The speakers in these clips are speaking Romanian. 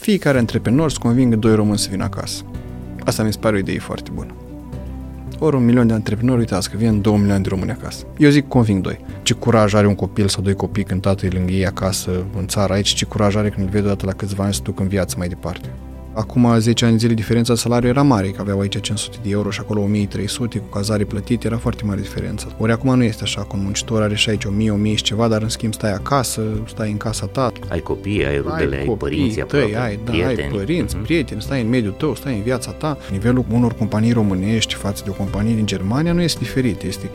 fiecare antreprenor să convingă doi români să vină acasă. Asta mi se pare o idee foarte bună. Ori un milion de antreprenori, uitați că vin 2 milioane de români acasă. Eu zic conving doi. Ce curaj are un copil sau doi copii când tatăl e lângă ei acasă, în țară aici, ce curaj are când îl vede odată la câțiva ani să duc în viață mai departe. Acum 10 ani zile diferența de salariu era mare, că aveau aici 500 de euro și acolo 1300 cu cazare plătite, era foarte mare diferența. Ori acum nu este așa, cu un muncitor are și aici 1000, 1000 și ceva, dar în schimb stai acasă, stai în casa ta. Ai copii, ai rudele, ai, ai părinții tăi, aproape, ai, da, prieteni. ai părinți, mm-hmm. prieteni, stai în mediul tău, stai în viața ta. Nivelul unor companii românești față de o companie din Germania nu este diferit, este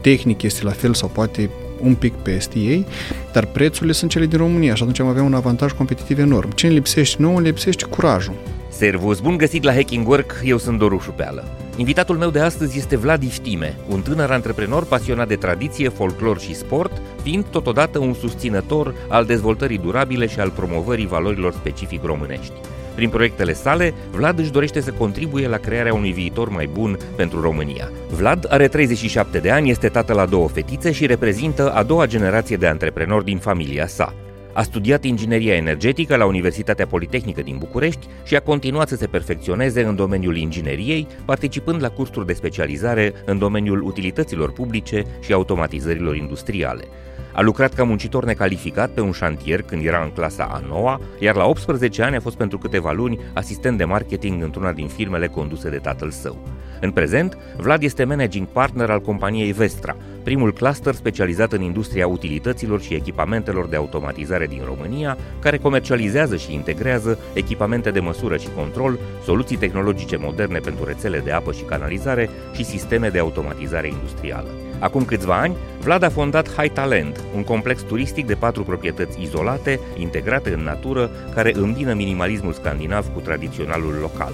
tehnic, este la fel sau poate un pic peste ei, dar prețurile sunt cele din România și atunci am avea un avantaj competitiv enorm. Ce ne lipsește nouă? Ne lipsește curajul. Servus, bun găsit la Hacking Work, eu sunt Doru Șupeală. Invitatul meu de astăzi este Vlad Iftime, un tânăr antreprenor pasionat de tradiție, folclor și sport, fiind totodată un susținător al dezvoltării durabile și al promovării valorilor specific românești. Prin proiectele sale, Vlad își dorește să contribuie la crearea unui viitor mai bun pentru România. Vlad are 37 de ani, este tată la două fetițe și reprezintă a doua generație de antreprenori din familia sa. A studiat ingineria energetică la Universitatea Politehnică din București și a continuat să se perfecționeze în domeniul ingineriei, participând la cursuri de specializare în domeniul utilităților publice și automatizărilor industriale. A lucrat ca muncitor necalificat pe un șantier când era în clasa a noua, iar la 18 ani a fost pentru câteva luni asistent de marketing într-una din firmele conduse de tatăl său. În prezent, Vlad este managing partner al companiei Vestra, primul cluster specializat în industria utilităților și echipamentelor de automatizare din România, care comercializează și integrează echipamente de măsură și control, soluții tehnologice moderne pentru rețele de apă și canalizare și sisteme de automatizare industrială. Acum câțiva ani, Vlad a fondat High Talent, un complex turistic de patru proprietăți izolate, integrate în natură, care îmbină minimalismul scandinav cu tradiționalul local.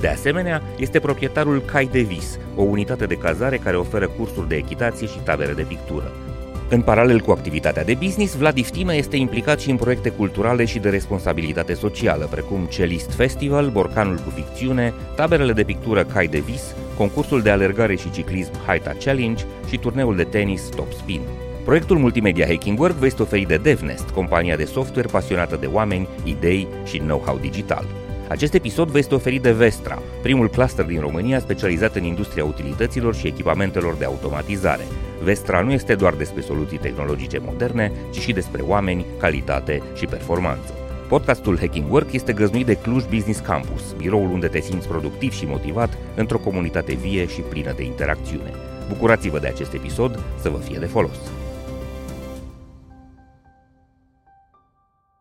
De asemenea, este proprietarul Cai de Vis, o unitate de cazare care oferă cursuri de echitație și tabere de pictură. În paralel cu activitatea de business, Vlad Iftima este implicat și în proiecte culturale și de responsabilitate socială, precum Celist Festival, Borcanul cu ficțiune, taberele de pictură Cai de Vis, concursul de alergare și ciclism Haita Challenge și turneul de tenis Top Spin. Proiectul multimedia Hacking Work vă este oferit de DevNest, compania de software pasionată de oameni, idei și know-how digital. Acest episod vă este oferit de Vestra, primul cluster din România specializat în industria utilităților și echipamentelor de automatizare. Vestra nu este doar despre soluții tehnologice moderne, ci și despre oameni, calitate și performanță. Podcastul Hacking Work este găznuit de Cluj Business Campus, biroul unde te simți productiv și motivat într-o comunitate vie și plină de interacțiune. Bucurați-vă de acest episod să vă fie de folos!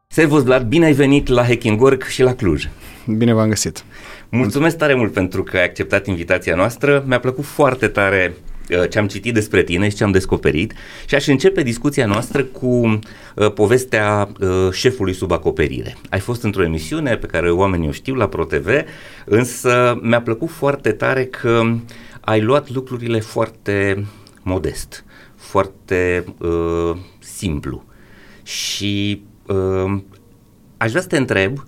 Servus Vlad, bine ai venit la Hacking Work și la Cluj! Bine v-am găsit! Mulțumesc tare mult pentru că ai acceptat invitația noastră. Mi-a plăcut foarte tare uh, ce am citit despre tine și ce am descoperit și aș începe discuția noastră cu uh, povestea uh, șefului sub acoperire. Ai fost într-o emisiune pe care oamenii o știu la ProTV, însă mi-a plăcut foarte tare că ai luat lucrurile foarte modest, foarte uh, simplu și uh, aș vrea să te întreb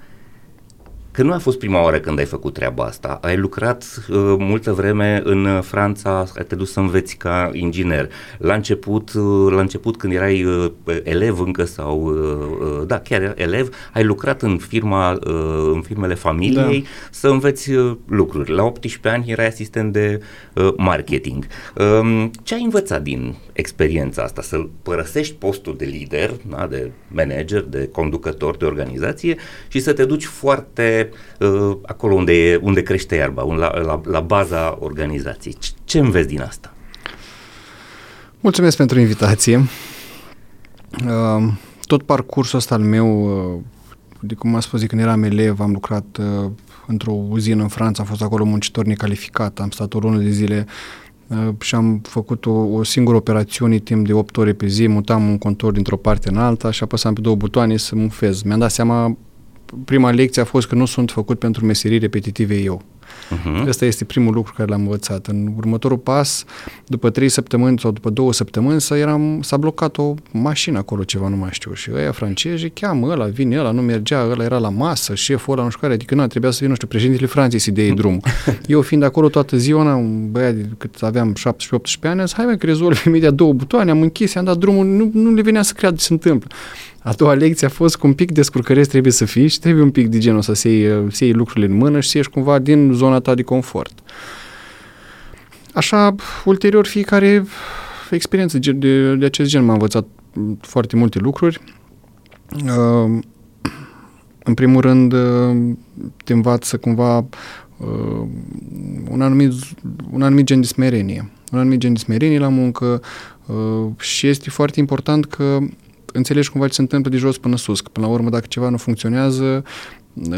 că nu a fost prima oară când ai făcut treaba asta. Ai lucrat uh, multă vreme în Franța, ai te dus să înveți ca inginer. La început, uh, la început când erai uh, elev încă sau, uh, uh, da, chiar elev, ai lucrat în firma, uh, în firmele familiei da. să înveți uh, lucruri. La 18 ani erai asistent de uh, marketing. Uh, ce ai învățat din experiența asta? Să părăsești postul de lider, da, de manager, de conducător de organizație și să te duci foarte uh, acolo unde, e, unde crește iarba, la, la, la baza organizației. Ce, ce înveți din asta? Mulțumesc pentru invitație. Uh, tot parcursul ăsta al meu, uh, de cum am spus, de când eram elev, am lucrat uh, într-o uzină în Franța, am fost acolo muncitor necalificat, am stat o lună de zile uh, și am făcut o, o singură operațiune timp de 8 ore pe zi, mutam un contor dintr-o parte în alta și apăsam pe două butoane să mufez. Mi-am dat seama prima lecție a fost că nu sunt făcut pentru meserii repetitive eu. Uh-huh. Asta este primul lucru care l-am învățat. În următorul pas, după trei săptămâni sau după două săptămâni, să eram, s-a blocat o mașină acolo, ceva nu mai știu. Și ăia francezi cheamă ăla, vine ăla, nu mergea, ăla era la masă, șeful ăla, nu știu care, adică nu, trebuia să fie, nu știu, președintele Franței să dea drumul. Eu fiind acolo toată ziua, un băiat de cât aveam 17-18 ani, zis, hai mai că rezolv imediat două butoane, am închis, i-am dat drumul, nu, nu le venea să creadă ce se întâmplă. A doua lecție a fost că un pic descurcăreț trebuie să fii și trebuie un pic de genul să se iei, să iei lucrurile în mână și să ieși cumva din zona ta de confort. Așa, ulterior, fiecare experiență de, de, de acest gen m-a învățat foarte multe lucruri. Uh, în primul rând, uh, te învață cumva uh, un, anumit, un anumit gen de smerenie. Un anumit gen de smerenie la muncă uh, și este foarte important că înțelegi cumva ce se întâmplă de jos până sus, că până la urmă dacă ceva nu funcționează,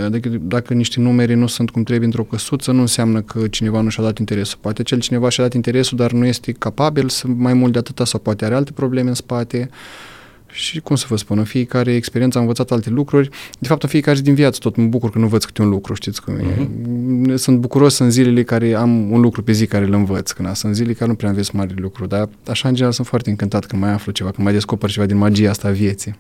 dacă, dacă niște numere nu sunt cum trebuie într-o căsuță, nu înseamnă că cineva nu și-a dat interesul. Poate cel cineva și-a dat interesul, dar nu este capabil să mai mult de atâta sau poate are alte probleme în spate. Uh, și cum să vă spun, în fiecare experiență am învățat alte lucruri. De fapt, în fiecare zi din viață tot mă bucur că nu învăț câte un lucru, știți cum uh-huh. e. Mhm. Sunt bucuros în zilele care am un lucru pe zi care îl învăț, când sunt zile care nu prea înveți mari lucru, dar așa în general sunt foarte încântat când mai aflu ceva, când mai descoper ceva din magia asta a vieții.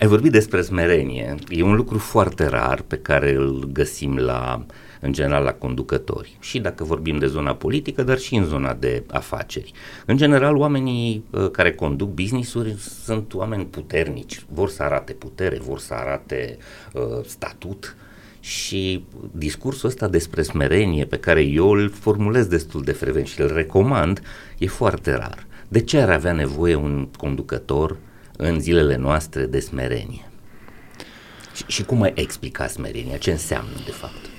Ai vorbit despre smerenie. E un lucru foarte rar pe care îl găsim la uh, în general la conducători. Și dacă vorbim de zona politică, dar și în zona de afaceri. În general, oamenii uh, care conduc business-uri sunt oameni puternici, vor să arate putere, vor să arate uh, statut și discursul ăsta despre smerenie pe care eu îl formulez destul de frecvent și îl recomand e foarte rar. De ce ar avea nevoie un conducător în zilele noastre de smerenie? Și, și cum ai explica smerenia? Ce înseamnă de fapt?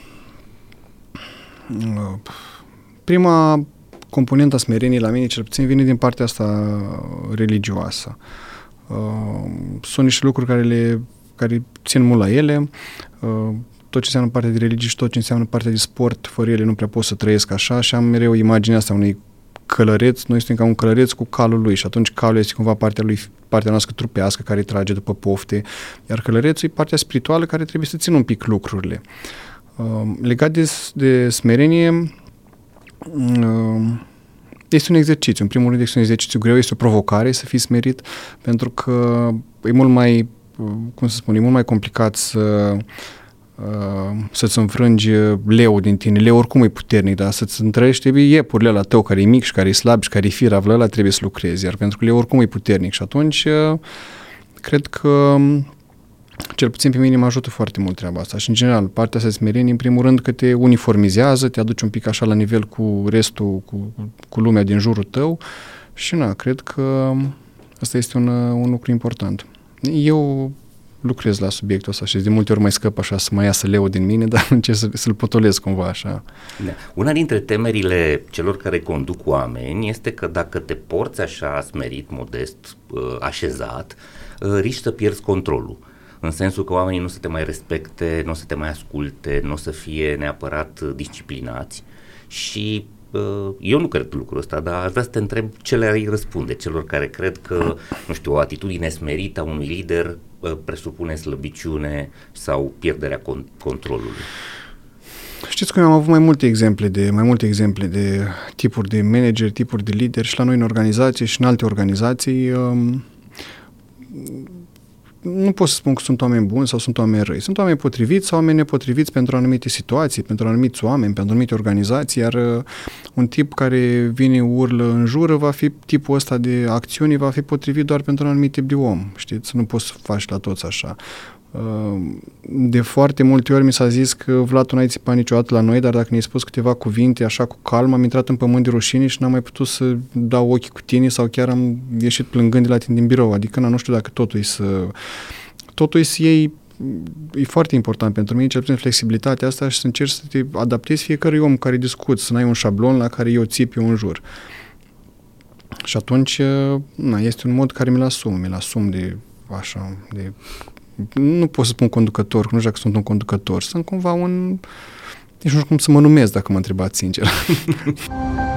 Prima componentă a smereniei la mine, cel puțin, vine din partea asta religioasă. Uh, sunt niște lucruri care, le, care țin mult la ele. Uh, tot ce înseamnă partea de religie și tot ce înseamnă partea de sport, fără ele nu prea pot să trăiesc așa și am mereu imaginea asta unui călăreț, noi suntem ca un călăreț cu calul lui și atunci calul este cumva partea lui, partea noastră trupească care îi trage după pofte, iar călărețul e partea spirituală care trebuie să țină un pic lucrurile. Uh, Uh, legat de, de smerenie, uh, este un exercițiu. În primul rând este un exercițiu greu, este o provocare să fii smerit, pentru că e mult mai, uh, cum să spun, e mult mai complicat să uh, să-ți înfrângi leul din tine. Leul oricum e puternic, dar să-ți întrești, trebuie iepurile la tău care e mic și care e slab și care e firav, la trebuie să lucrezi, iar pentru că leul oricum e puternic și atunci uh, cred că cel puțin pe mine mă ajută foarte mult treaba asta și în general partea asta smerenie în primul rând că te uniformizează, te aduce un pic așa la nivel cu restul, cu, cu lumea din jurul tău și na, cred că asta este un, un lucru important. Eu lucrez la subiectul ăsta și de multe ori mai scăp așa să mai iasă leu din mine, dar încerc să, să-l potolez cumva așa. Da. Una dintre temerile celor care conduc oameni este că dacă te porți așa smerit, modest, uh, așezat, uh, riști să pierzi controlul în sensul că oamenii nu să te mai respecte, nu să te mai asculte, nu să fie neapărat disciplinați și uh, eu nu cred lucrul ăsta, dar aș vrea să te întreb ce le-ai răspunde celor care cred că, nu știu, o atitudine smerită a unui lider uh, presupune slăbiciune sau pierderea con- controlului. Știți că eu am avut mai multe exemple de mai multe exemple de tipuri de manageri, tipuri de lideri și la noi în organizație și în alte organizații. Um, nu pot să spun că sunt oameni buni sau sunt oameni răi. Sunt oameni potriviți sau oameni nepotriviți pentru anumite situații, pentru anumiți oameni, pentru anumite organizații, iar uh, un tip care vine urlă în jură va fi tipul ăsta de acțiuni, va fi potrivit doar pentru un anumit tip de om, știți? Nu poți să faci la toți așa. De foarte multe ori mi s-a zis că Vlad, tu n-ai țipat niciodată la noi, dar dacă ne-ai spus câteva cuvinte așa cu calm, am intrat în pământ de rușine și n-am mai putut să dau ochii cu tine sau chiar am ieșit plângând de la tine din birou. Adică, na, nu știu dacă totul e să... Totul e să iei e foarte important pentru mine, cel puțin flexibilitatea asta și să încerci să te adaptezi fiecare om care discuți, să n-ai un șablon la care eu țip, eu în jur. Și atunci, na, este un mod care mi-l asum, mi-l asum de așa, de nu pot să spun conducător, nu știu dacă sunt un conducător, sunt cumva un... Nici nu știu cum să mă numesc dacă mă întrebați sincer.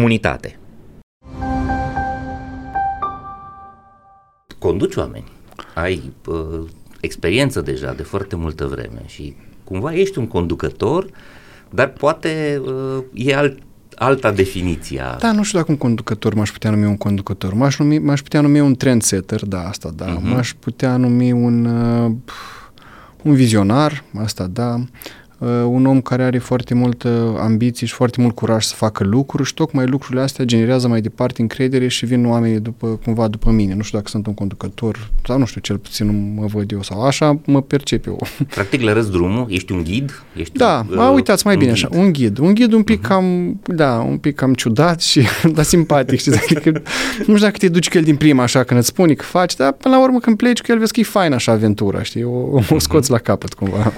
comunitate. conduci oameni, ai uh, experiență deja de foarte multă vreme și cumva ești un conducător, dar poate uh, e alt, alta definiție. Da, nu știu dacă un conducător m-aș putea numi un conducător. M-aș, numi, m-aș putea numi un trendsetter, da, asta da. Uh-huh. M-aș putea numi un, uh, un vizionar, asta da. Uh, un om care are foarte mult ambiții și foarte mult curaj să facă lucruri și tocmai lucrurile astea generează mai departe încredere și vin oamenii după, cumva după mine. Nu știu dacă sunt un conducător sau nu știu, cel puțin nu mă văd eu sau așa mă percep eu. Practic le răzi drumul? Ești un ghid? Ești da, un, uh, uitați mai bine ghid. așa, un ghid. Un ghid un pic uh-huh. cam, da, un pic cam ciudat și dar simpatic, știți? Adică, nu știu dacă te duci cu el din prima așa când îți spune că faci, dar până la urmă când pleci cu el vezi că e fain așa aventura, știi? O, o scoți uh-huh. la capăt cumva.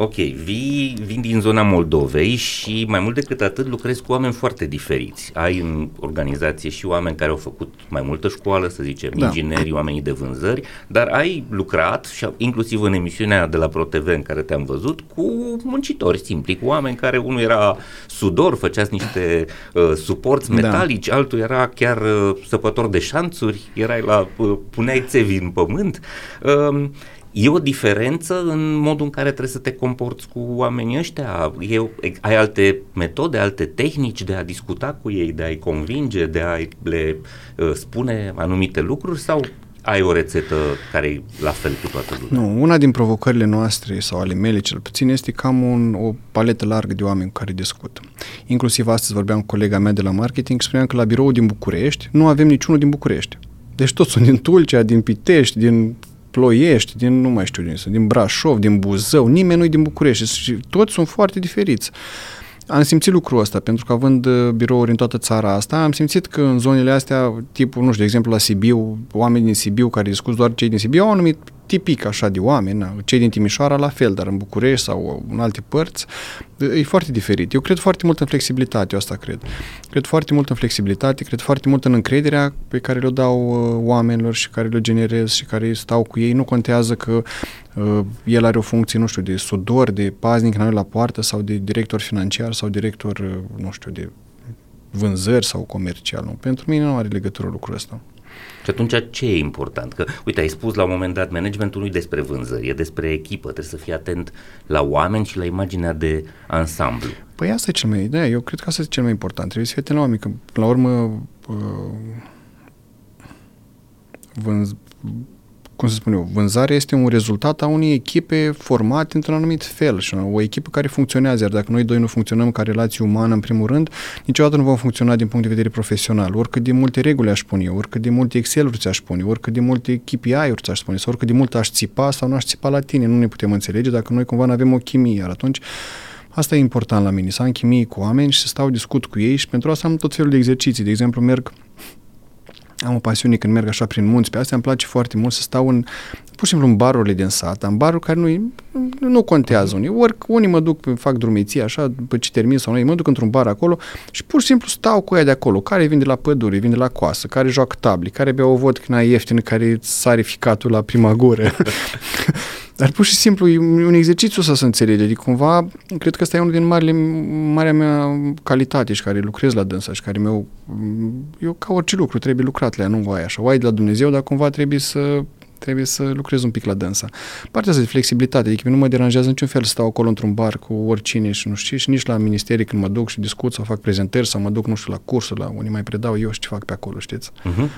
Ok, vii, vin din zona Moldovei și mai mult decât atât lucrezi cu oameni foarte diferiți. Ai în organizație și oameni care au făcut mai multă școală, să zicem, da. ingineri, oamenii de vânzări, dar ai lucrat, și inclusiv în emisiunea de la ProTV în care te-am văzut, cu muncitori simpli, cu oameni care unul era sudor, făceați niște uh, suporți da. metalici, da. altul era chiar uh, săpător de șanțuri, erai la, uh, puneai țevi în pământ. Uh, E o diferență în modul în care trebuie să te comporți cu oamenii ăștia? E, ai alte metode, alte tehnici de a discuta cu ei, de a-i convinge, de a le uh, spune anumite lucruri sau ai o rețetă care e la fel cu toată lumea? Nu, una din provocările noastre sau ale mele cel puțin este că am un, o paletă largă de oameni cu care discut. Inclusiv astăzi vorbeam cu colega mea de la marketing și spuneam că la birou din București nu avem niciunul din București. Deci toți sunt din Tulcea, din Pitești, din Ploiești, din nu mai știu din din Brașov, din Buzău, nimeni nu e din București și toți sunt foarte diferiți. Am simțit lucrul ăsta, pentru că având uh, birouri în toată țara asta, am simțit că în zonele astea, tipul, nu știu, de exemplu la Sibiu, oameni din Sibiu care discut doar cei din Sibiu, au anumit tipic așa de oameni, cei din Timișoara la fel, dar în București sau în alte părți, e foarte diferit. Eu cred foarte mult în flexibilitate, eu asta cred. Cred foarte mult în flexibilitate, cred foarte mult în încrederea pe care le dau uh, oamenilor și care le generez și care stau cu ei. Nu contează că uh, el are o funcție, nu știu, de sudor, de paznic la poartă sau de director financiar sau director, uh, nu știu, de vânzări sau comercial. Nu? Pentru mine nu are legătură lucrul ăsta. Și atunci ce e important? Că, uite, ai spus la un moment dat, managementul nu e despre vânzări, e despre echipă, trebuie să fii atent la oameni și la imaginea de ansamblu. Păi asta e cel mai, da, eu cred că asta e cel mai important, trebuie să fii atent la oameni, că la urmă uh, vânz, cum să spun eu, vânzarea este un rezultat a unei echipe formate într-un anumit fel și o echipă care funcționează, iar dacă noi doi nu funcționăm ca relație umană în primul rând, niciodată nu vom funcționa din punct de vedere profesional. Oricât de multe reguli aș spune eu, oricât de multe Excel-uri ți-aș spune, oricât de multe KPI-uri ți-aș spune, sau oricât de mult aș țipa sau nu aș țipa la tine, nu ne putem înțelege dacă noi cumva nu avem o chimie, iar atunci Asta e important la mine, să am chimie cu oameni și să stau discut cu ei și pentru asta am tot felul de exerciții. De exemplu, merg am o pasiune când merg așa prin munți, pe astea îmi place foarte mult să stau în, pur și simplu în barurile din sat, în baruri care nu, nu contează unii. Ori unii mă duc, fac drumeții așa, după ce termin sau noi, mă duc într-un bar acolo și pur și simplu stau cu ea de acolo, care vin de la pădure, vin de la coasă, care joacă tabli, care bea o vodcă ieftină, care sare ficatul la prima gură. Dar pur și simplu e un exercițiu să se înțelege. Adică cumva, cred că ăsta e unul din marile, marea mea calitate și care lucrez la dânsa și care meu, eu ca orice lucru trebuie lucrat la ea, nu o ai așa. O ai de la Dumnezeu, dar cumva trebuie să trebuie să lucrez un pic la dânsa. Partea asta de flexibilitate, adică nu mă deranjează niciun fel să stau acolo într-un bar cu oricine și nu știu și nici la ministerii când mă duc și discut sau fac prezentări sau mă duc, nu știu, la cursuri, la unii mai predau eu și ce fac pe acolo, știți? Uh-huh.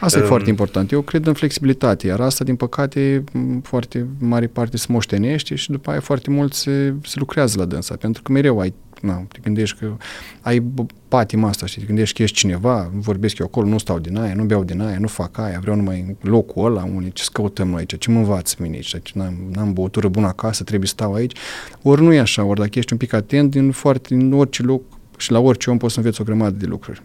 Asta um, e foarte important. Eu cred în flexibilitate, iar asta, din păcate, foarte mare parte se moștenește și după aia foarte mult se, se lucrează la dânsa, pentru că mereu ai na, te gândești că ai patima asta, știi, te gândești că ești cineva, vorbesc eu acolo, nu stau din aia, nu beau din aia, nu fac aia, vreau numai locul ăla, unde ce căutăm noi aici, ce mă învați mine aici, ce n-am, n-am băutură bună acasă, trebuie să stau aici. Ori nu e așa, ori dacă ești un pic atent, din, foarte, în orice loc și la orice om poți să înveți o grămadă de lucruri.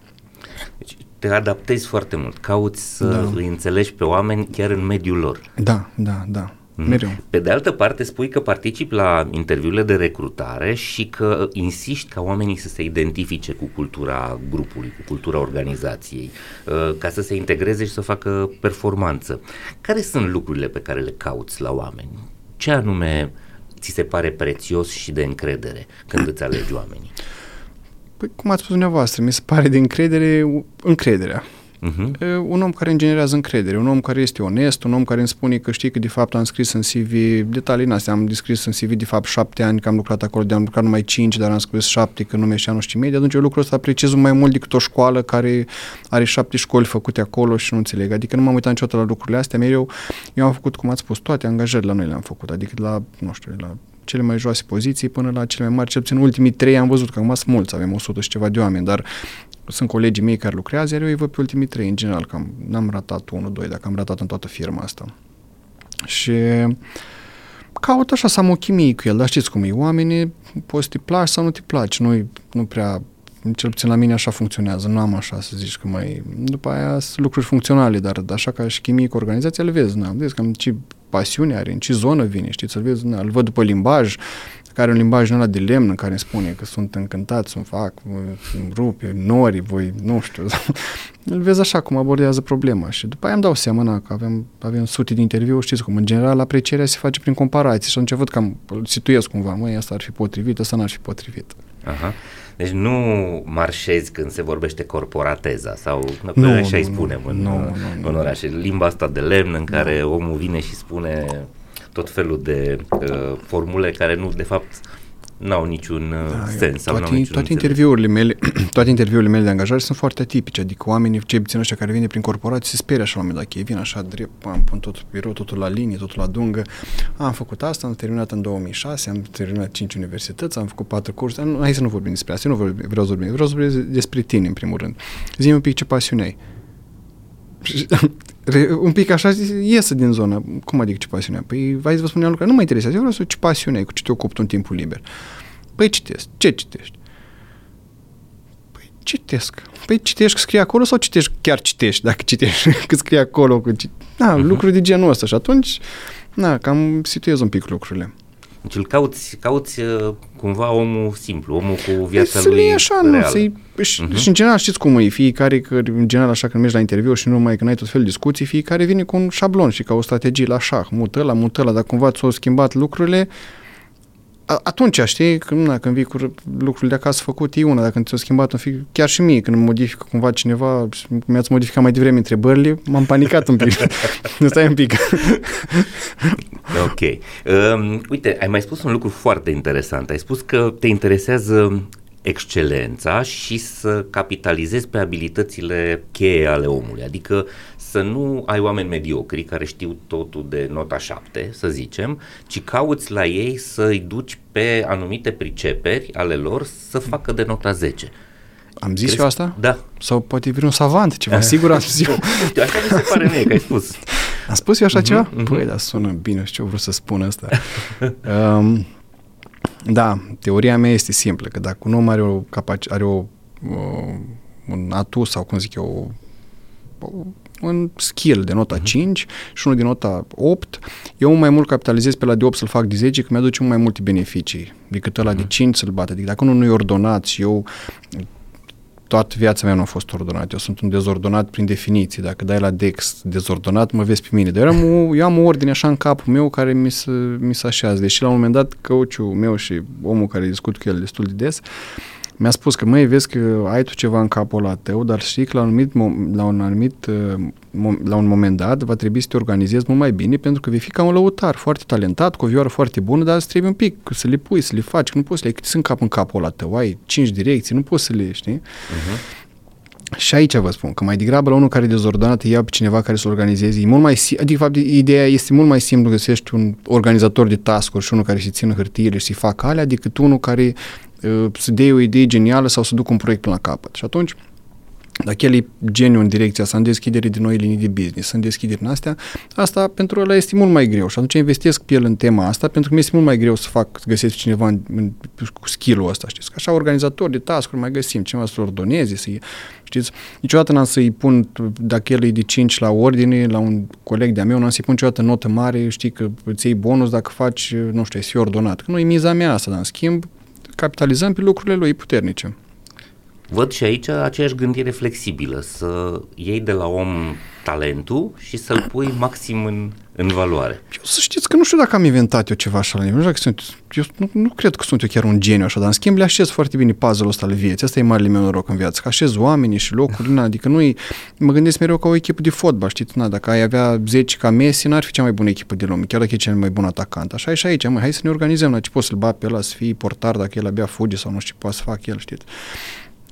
Deci te adaptezi foarte mult, cauți să da. îi înțelegi pe oameni chiar în mediul lor. Da, da, da. Mhm. Mereu. Pe de altă parte, spui că participi la interviurile de recrutare și că insiști ca oamenii să se identifice cu cultura grupului, cu cultura organizației, uh, ca să se integreze și să facă performanță. Care sunt lucrurile pe care le cauți la oameni? Ce anume ți se pare prețios și de încredere când îți alegi oamenii? Păi, cum ați spus dumneavoastră, mi se pare de încredere încrederea. Uh-huh. Un om care generează încredere, un om care este onest, un om care îmi spune că știi că de fapt am scris în CV detalii în astea, am descris în CV de fapt șapte ani că am lucrat acolo, de am lucrat numai cinci, dar am scris șapte că nu mi nu știu de atunci eu lucrul ăsta apreciez mai mult decât o școală care are șapte școli făcute acolo și nu înțeleg. Adică nu m-am uitat niciodată la lucrurile astea, mereu eu am făcut, cum ați spus, toate angajările la noi le-am făcut, adică la, nu știu, la cele mai joase poziții până la cele mai mari. Cel puțin ultimii trei am văzut că acum sunt mulți, avem 100 și ceva de oameni, dar sunt colegii mei care lucrează, iar eu îi văd pe ultimii trei, în general, că n-am ratat unul, doi, dacă am ratat în toată firma asta. Și caut așa să am o chimie cu el, dar știți cum e, oamenii poți să te placi sau nu te placi, nu, nu prea cel puțin la mine așa funcționează, nu am așa să zici că mai... După aia sunt lucruri funcționale, dar așa ca și chimie cu organizația le vezi, na, vezi cam ce pasiune are, în ce zonă vine, știi, să-l vezi, na, îl văd după limbaj, care un limbaj ăla de lemn în care îmi spune că sunt încântați, îmi fac, îmi rupe, nori, voi, nu știu. Îl vezi așa cum abordează problema și după aia îmi dau seama na, că avem, avem sute de interviuri, știți cum, în general aprecierea se face prin comparații și atunci văd că am, îl situez cumva, măi, asta ar fi potrivit, asta n-ar fi potrivit. Aha. Deci nu marșezi când se vorbește corporateza sau nu, așa îi spunem nu, în, nu, nu, în oraș. Limba asta de lemn în care nu. omul vine și spune tot felul de uh, formule care nu, de fapt, n-au niciun uh, da, sens. Sau toate, niciun toate, interviurile mele, toate interviurile mele de angajare sunt foarte atipice, adică oamenii, cei puțin ăștia care vin prin corporații, se sperie așa la un moment dat, ei vin așa drept, am pun tot birou, totul la linie, totul la dungă, am făcut asta, am terminat în 2006, am terminat 5 universități, am făcut 4 cursuri, hai să nu vorbim despre asta, nu vreau să vorbim, vreau să vorbim despre tine în primul rând. zi un pic ce pasiune ai un pic așa iese din zonă. Cum adică ce pasiune? Păi, vai să vă spuneam lucruri, nu mă interesează. Eu vreau să ce pasiune ai, cu ce te ocupi în timpul liber. Păi citesc. Ce citești? Păi citesc. Păi citești că scrie acolo sau citești chiar citești, dacă citești că scrie acolo. Că cite... Da, uh-huh. lucruri de genul ăsta și atunci, na, cam situez un pic lucrurile. Deci îl cauți, cauți uh, cumva omul simplu, omul cu viața să lui așa, reală. Nu, să-i, și, uh-huh. și în general știți cum e, fiecare, că în general așa când mergi la interviu și nu mai când ai tot felul de discuții, fiecare vine cu un șablon și ca o strategie la șah, mută la mută la, dar cumva ți-au schimbat lucrurile, atunci, știi, când, na, când vii cu lucrurile de acasă făcut, e una, dacă ți-o schimbat un pic, chiar și mie, când modifică cumva cineva, mi-ați modificat mai devreme întrebările, m-am panicat un pic. Stai un pic. ok. Um, uite, ai mai spus un lucru foarte interesant. Ai spus că te interesează excelența și să capitalizezi pe abilitățile cheie ale omului, adică să nu ai oameni mediocri care știu totul de nota 7, să zicem, ci cauți la ei să-i duci pe anumite priceperi ale lor să facă de nota 10. Am zis Crezi? eu asta? Da. Sau poate vine un savant, ceva, sigur am zis eu. așa mi se pare mie că ai spus. Am spus eu așa uh-huh, ceva? Uh-huh. Păi, dar sună bine, știu ce vreau să spun asta. um, da, teoria mea este simplă, că dacă un om are o capac- are o, o un atu sau cum zic eu, o, un skill de nota uh-huh. Mhm. 5 și unul de nota 8, eu mai mult capitalizez pe la de 8 să-l fac de 10, că mi-aduce mai multe beneficii decât ăla uh-huh. de 5 mhm. să-l bat. Adică dacă unul nu e ordonat și eu toată viața mea nu a fost ordonat. Eu sunt un dezordonat prin definiție. Dacă dai la Dex dezordonat, mă vezi pe mine. Dar eu am o, eu am o ordine așa în capul meu care mi se, mi se așează. Deși la un moment dat coachul meu și omul care discut cu el destul de des, mi-a spus că, măi, vezi că ai tu ceva în capul ăla tău, dar știi că la un anumit, la un, anumit, uh, la un moment dat va trebui să te organizezi mult mai bine pentru că vei fi ca un lăutar foarte talentat, cu o vioară foarte bună, dar îți trebuie un pic să le pui, să le faci, că nu poți să le ai sunt cap în capul ăla tău, ai cinci direcții, nu poți să le, știi? Uh-huh. Și aici vă spun că mai degrabă la unul care e dezordonat ia pe cineva care să organizeze. E mult mai adică, de fapt, ideea este mult mai simplu găsești un organizator de task și unul care să țină hârtiile și să facă alea decât unul care uh, să dea o idee genială sau să ducă un proiect până la capăt. Și atunci, dacă el e geniu în direcția asta, în deschidere de noi linii de business, în deschidere în astea, asta pentru ăla este mult mai greu și atunci investesc pe el în tema asta pentru că mi este mult mai greu să fac, să găsesc cineva în, în, cu skill-ul ăsta, știți? Că așa organizator de task mai găsim, cineva să ordoneze, să știți? Niciodată n-am să-i pun, dacă el e de 5 la ordine, la un coleg de-a meu, n-am să-i pun niciodată notă mare, știi că îți iei bonus dacă faci, nu știu, ai ordonat. Că nu e miza mea asta, dar în schimb capitalizăm pe lucrurile lui puternice. Văd și aici aceeași gândire flexibilă, să iei de la om talentul și să-l pui maxim în în valoare. Eu să știți că nu știu dacă am inventat eu ceva așa la nivel. Nu, știu dacă sunt, eu nu, nu cred că sunt eu chiar un geniu așa, dar în schimb le așez foarte bine puzzle-ul ăsta al vieții. Asta e marele meu noroc în viață, că așez oamenii și locuri, na, adică nu mă gândesc mereu ca o echipă de fotbal, știți, na, dacă ai avea 10 ca Messi, n-ar fi cea mai bună echipă de lume, chiar dacă e cel mai bun atacant. Așa e și aici, mă, hai să ne organizăm, la ce poți să-l bat pe ăla, să fii portar dacă el abia fuge sau nu știu ce poate să fac el, știți.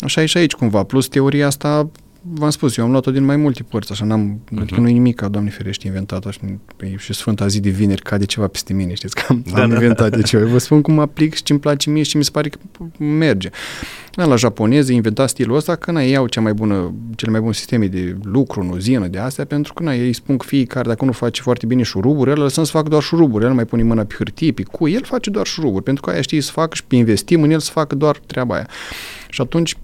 Așa e și aici cumva, plus teoria asta v-am spus, eu am luat-o din mai multe părți, așa, n-am, uh-huh. adică nu e nimic ca, Doamne ferește, inventat, așa, păi, și Sfânta zi de vineri cade ceva peste mine, știți, că am, da, am da. inventat de ceva. Vă spun cum aplic și ce îmi place mie și mi se pare că merge. Da, la japoneză inventa stilul ăsta că na, ei au cea mai bună, cele mai bune sisteme de lucru în uzină, de astea, pentru că na, ei spun că fiecare, dacă nu face foarte bine șuruburi, el lăsăm să facă doar șuruburi, el nu mai pune mâna pe hârtie, pe cu, el face doar șuruburi, pentru că aia știi să facă și pe investim în el să facă doar treaba aia. Și atunci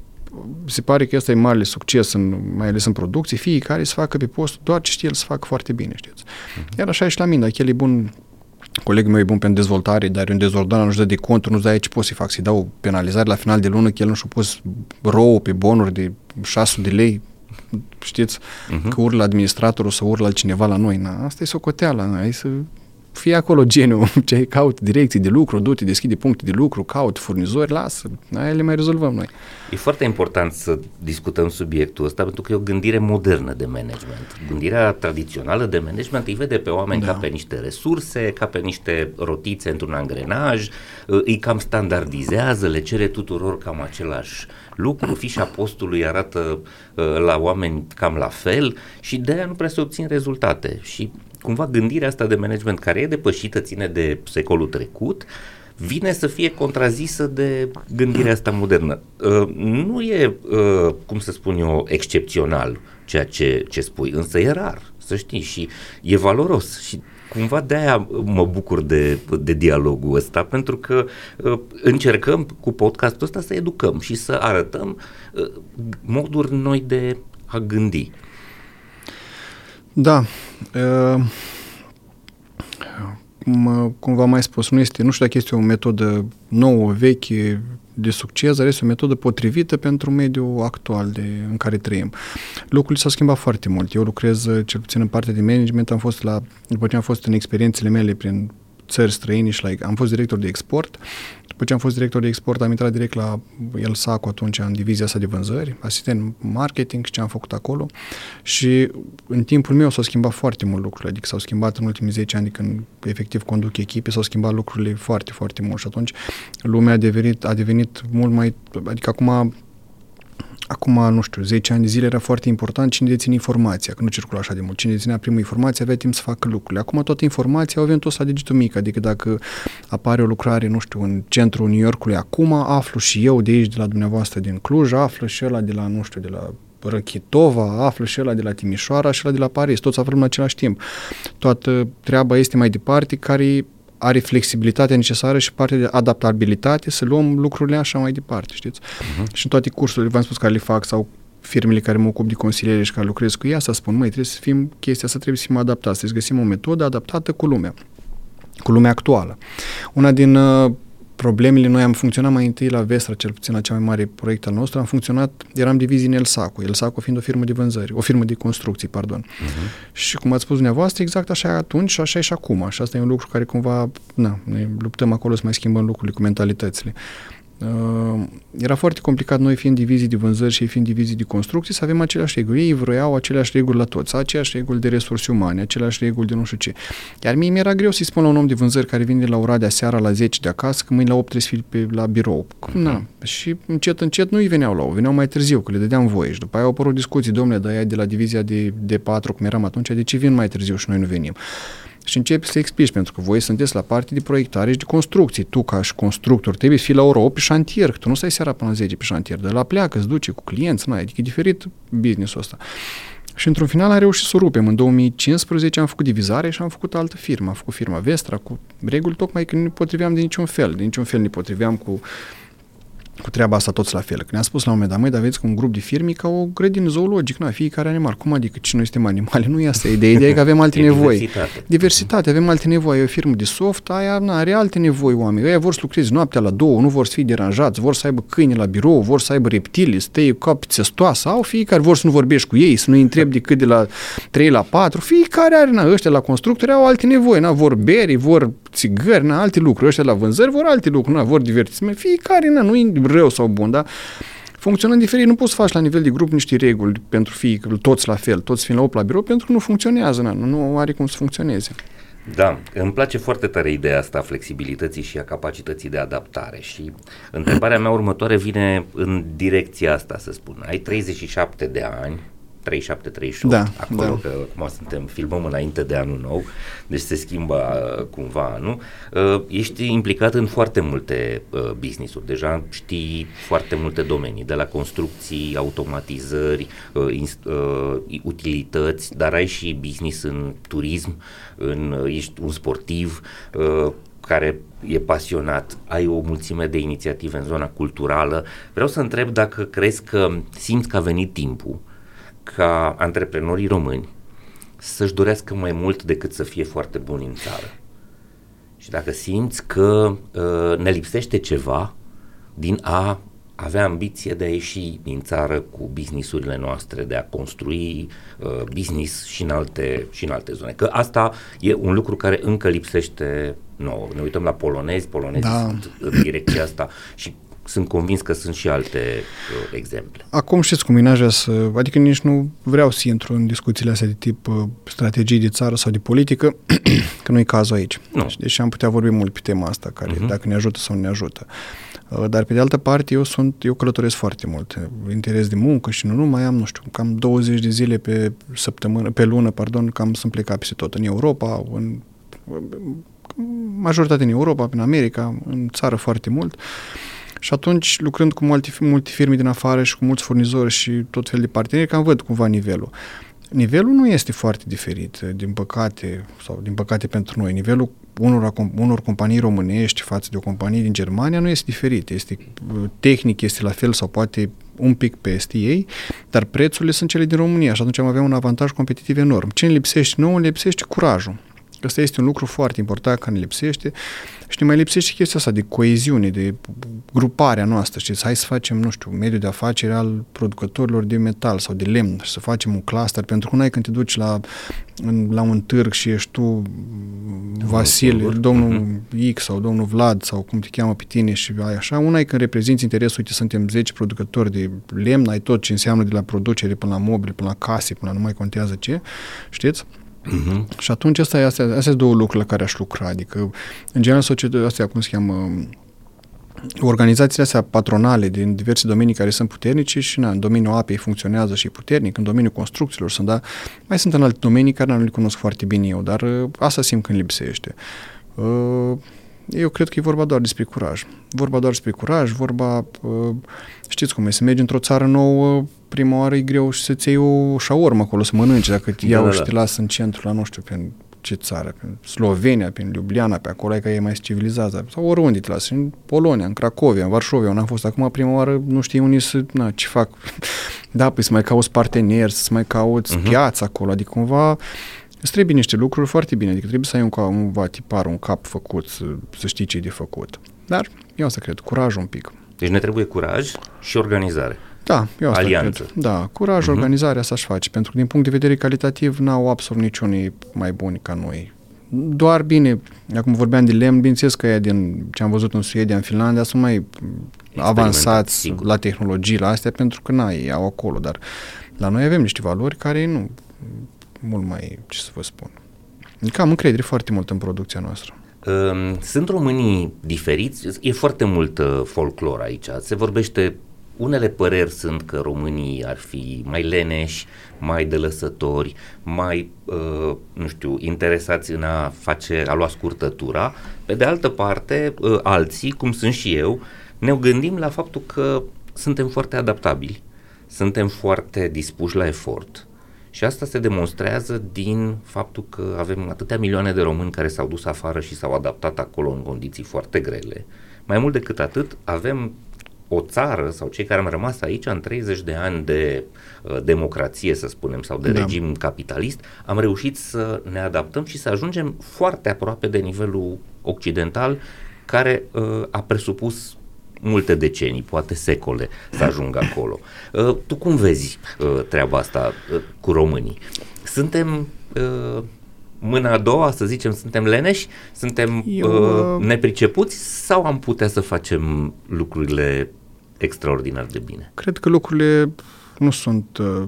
se pare că ăsta e mare succes, în, mai ales în producție, fiecare să facă pe post doar ce știe el să facă foarte bine, știți. Uh-huh. Iar așa e și la mine, dacă el e bun, colegul meu e bun pentru dezvoltare, dar e un dezvoltare, nu-și dă de conturi, nu-ți dai ce pot să fac, să-i dau penalizare la final de lună, că el nu și-a pus rouă pe bonuri de 600 de lei, știți, uh-huh. că urlă administratorul sau urlă cineva la noi. Na, asta e socoteala, na, hai să fie acolo geniu, ce caut direcții de lucru, du-te, deschide puncte de lucru, caut furnizori, lasă, aia le mai rezolvăm noi. E foarte important să discutăm subiectul ăsta pentru că e o gândire modernă de management. Gândirea tradițională de management îi vede pe oameni da. ca pe niște resurse, ca pe niște rotițe într-un angrenaj, îi cam standardizează, le cere tuturor cam același lucru, fișa postului arată uh, la oameni cam la fel și de aia nu prea se obțin rezultate. Și cumva gândirea asta de management care e depășită, ține de secolul trecut, vine să fie contrazisă de gândirea asta modernă. Uh, nu e, uh, cum să spun eu, excepțional ceea ce, ce spui, însă e rar, să știi, și e valoros și cumva de aia mă bucur de, de dialogul ăsta, pentru că uh, încercăm cu podcastul ăsta să educăm și să arătăm uh, moduri noi de a gândi. Da. Uh, cum, cum v-am mai spus, nu este, nu știu dacă este o metodă nouă, veche, de succes, dar este o metodă potrivită pentru mediul actual de, în care trăim. Lucrurile s-au schimbat foarte mult. Eu lucrez, cel puțin în partea de management, am fost la, după ce am fost în experiențele mele prin țări străini și la, am fost director de export. După ce am fost director de export, am intrat direct la El Saco atunci în divizia sa de vânzări, asistent marketing și ce am făcut acolo. Și în timpul meu s-au schimbat foarte mult lucrurile, adică s-au schimbat în ultimii 10 ani când efectiv conduc echipe, s-au schimbat lucrurile foarte, foarte mult și atunci lumea a devenit, a devenit mult mai, adică acum acum, nu știu, 10 ani de zile era foarte important cine deține informația, că nu circula așa de mult. Cine deținea primul informație avea timp să facă lucrurile. Acum toată informația au venit tot la digitul mic, adică dacă apare o lucrare, nu știu, în centrul New Yorkului acum, aflu și eu de aici, de la dumneavoastră din Cluj, aflu și ăla de la, nu știu, de la Răchitova, află și ăla de la Timișoara și ăla de la Paris, toți aflăm în același timp. Toată treaba este mai departe, care are flexibilitatea necesară și partea de adaptabilitate să luăm lucrurile așa mai departe, știți? Uh-huh. Și în toate cursurile, v-am spus, care le fac sau firmele care mă ocup de consiliere și care lucrez cu ea, să spun, măi, trebuie să fim, chestia asta trebuie să fim adaptați, trebuie să găsim o metodă adaptată cu lumea, cu lumea actuală. Una din uh, problemele, noi am funcționat mai întâi la Vestra, cel puțin la cea mai mare proiect al nostru, am funcționat, eram divizii în El Saco, El Saco fiind o firmă de vânzări, o firmă de construcții, pardon. Uh-huh. Și cum ați spus dumneavoastră, exact așa atunci și așa e și acum. Și asta e un lucru care cumva, na, ne luptăm acolo să mai schimbăm lucrurile cu mentalitățile. Uh, era foarte complicat noi fiind divizii de vânzări și ei fiind divizii de construcții să avem aceleași reguli. Ei vroiau aceleași reguli la toți, aceleași reguli de resurse umane, aceleași reguli de nu știu ce. Iar mie mi-era greu să-i spun la un om de vânzări care vine de la Oradea seara la 10 de acasă că mâine la 8 trebuie să fii pe, la birou. Na. Și încet, încet nu îi veneau la 8, veneau mai târziu, că le dădeam voie și după aia au apărut discuții, domnule, dar de la divizia de, de 4, cum eram atunci, de ce vin mai târziu și noi nu venim? Și începi să explici, pentru că voi sunteți la parte de proiectare și de construcții. Tu, ca și constructor, trebuie să fii la ora 8 pe șantier, că tu nu stai seara până la 10 pe șantier, de la pleacă, îți duce cu clienți, na, adică e diferit business-ul ăsta. Și într-un final am reușit să o rupem. În 2015 am făcut divizare și am făcut altă firmă. Am făcut firma Vestra cu reguli tocmai că nu ne potriveam de niciun fel. De niciun fel ne potriveam cu cu treaba asta toți la fel. Când ne-a spus la un moment dat, măi, dar vezi că un grup de firme ca o grădină zoologic, na, fiecare animal. Cum adică, ce noi suntem animale? Nu e asta ideea. Ideea e că avem alte nevoi. Diversitate. Diversitate, avem alte nevoi. E o firmă de soft, aia na, are alte nevoi oameni. Aia vor să lucreze noaptea la două, nu vor să fie deranjați, vor să aibă câini la birou, vor să aibă reptile, să tăie cap țestoasă, au fiecare, vor să nu vorbești cu ei, să nu-i întrebi decât de la 3 la 4. Fiecare are, na, ăștia la constructori au alte nevoi, na, vor beri, vor țigări, na, alte lucruri. Ăștia la vânzări vor alte lucruri, na, vor divertisment. Fiecare, na, nu e rău sau bun, dar funcționând diferit, nu poți să faci la nivel de grup niște reguli pentru fiecare, toți la fel, toți fiind la 8 la birou, pentru că nu funcționează, na, nu are cum să funcționeze. Da, îmi place foarte tare ideea asta a flexibilității și a capacității de adaptare și întrebarea mea următoare vine în direcția asta, să spun. Ai 37 de ani, 37-38, da, acolo, da. că acum suntem, filmăm înainte de anul nou, deci se schimbă uh, cumva anul. Uh, ești implicat în foarte multe uh, business-uri, deja știi foarte multe domenii, de la construcții, automatizări, utilități, dar ai și business în turism, în, ești un sportiv, care e pasionat, ai o mulțime de inițiative în zona culturală. Vreau să întreb dacă crezi că simți că a venit timpul ca antreprenorii români să-și dorească mai mult decât să fie foarte buni în țară. Și dacă simți că uh, ne lipsește ceva din a avea ambiție de a ieși din țară cu businessurile noastre, de a construi uh, business și în, alte, și în alte zone. Că asta e un lucru care încă lipsește nouă. Ne uităm la polonezi, polonezi da. sunt în direcția asta și sunt convins că sunt și alte uh, exemple. Acum știți cum e, să, adică nici nu vreau să intru în discuțiile astea de tip uh, strategii de țară sau de politică, că nu e cazul aici. Nu. Deși am putea vorbi mult pe tema asta, care uh-huh. dacă ne ajută sau nu ne ajută. Uh, dar pe de altă parte, eu sunt, eu călătoresc foarte mult. Interes de muncă și nu numai am, nu știu, cam 20 de zile pe săptămână, pe lună, pardon, cam sunt plecat peste tot, în Europa, în majoritatea în Europa, în America, în țară foarte mult. Uh, și atunci, lucrând cu multe, multe firme din afară și cu mulți furnizori și tot fel de parteneri, cam văd cumva nivelul. Nivelul nu este foarte diferit, din păcate, sau din păcate pentru noi. Nivelul unor, unor companii românești față de o companie din Germania nu este diferit. Este tehnic, este la fel sau poate un pic peste ei, dar prețurile sunt cele din România și atunci am avea un avantaj competitiv enorm. Ce ne lipsește nouă? Ne lipsește curajul. Asta este un lucru foarte important care ne lipsește și ne mai lipsește chestia asta de coeziune, de gruparea noastră, știți, hai să facem, nu știu, mediul de afaceri al producătorilor de metal sau de lemn și să facem un cluster, pentru că nu ai când te duci la, în, la un târg și ești tu Vasile, domnul uh-huh. X sau domnul Vlad sau cum te cheamă pe tine și ai așa, una e când reprezinți interesul, uite, suntem 10 producători de lemn, ai tot ce înseamnă de la producere până la mobile, până la case, până la nu mai contează ce, știți? Uh-huh. Și atunci asta, astea, astea sunt două lucruri la care aș lucra. Adică, în general, societatea astea, cum se cheamă, organizațiile astea patronale din diverse domenii care sunt puternice și na, în domeniul apei funcționează și puternic, în domeniul construcțiilor sunt, da, mai sunt în alte domenii care nu le cunosc foarte bine eu, dar uh, asta simt când lipsește. Uh, eu cred că e vorba doar despre curaj. Vorba doar despre curaj, vorba, uh, știți cum e, să mergi într-o țară nouă, prima oară e greu și să-ți iei o șaormă acolo să mănânci, dacă te da, iau da, și da. te lasă în centru la nu știu, pe ce țară, pe Slovenia, pe Ljubljana, pe acolo, că e mai civilizat, sau oriunde te lasă, în Polonia, în Cracovia, în Varșovia, unde am fost acum prima oară, nu știi unii să, na, ce fac. da, păi să mai cauți parteneri, să mai cauți uh-huh. piața acolo, adică cumva Îți trebuie niște lucruri foarte bine, adică trebuie să ai un, un tipar, un cap făcut, să, să știi ce e de făcut. Dar eu asta cred, curaj un pic. Deci ne trebuie curaj și organizare. Da, eu asta Alianță. cred. Da, curaj, uh-huh. organizarea să-și face, pentru că din punct de vedere calitativ n-au absolut niciunii mai buni ca noi. Doar bine, acum vorbeam de lemn, bineînțeles că e din ce am văzut în Suedia, în Finlandia, sunt mai avansați sigur. la tehnologii, la astea, pentru că n-ai, au acolo, dar la noi avem niște valori care nu, mult mai, ce să vă spun, cam încredere foarte mult în producția noastră. Sunt românii diferiți, e foarte mult folclor aici, se vorbește unele păreri sunt că românii ar fi mai leneși, mai delăsători, mai, uh, nu știu, interesați în a face, a lua scurtătura. Pe de altă parte, uh, alții, cum sunt și eu, ne gândim la faptul că suntem foarte adaptabili, suntem foarte dispuși la efort și asta se demonstrează din faptul că avem atâtea milioane de români care s-au dus afară și s-au adaptat acolo în condiții foarte grele. Mai mult decât atât, avem o țară sau cei care am rămas aici în 30 de ani de uh, democrație, să spunem, sau de da. regim capitalist, am reușit să ne adaptăm și să ajungem foarte aproape de nivelul occidental care uh, a presupus multe decenii, poate secole să ajungă acolo. Uh, tu cum vezi uh, treaba asta uh, cu românii? Suntem uh, mâna a doua, să zicem, suntem leneși, suntem Eu, uh, nepricepuți sau am putea să facem lucrurile extraordinar de bine? Cred că lucrurile nu sunt uh,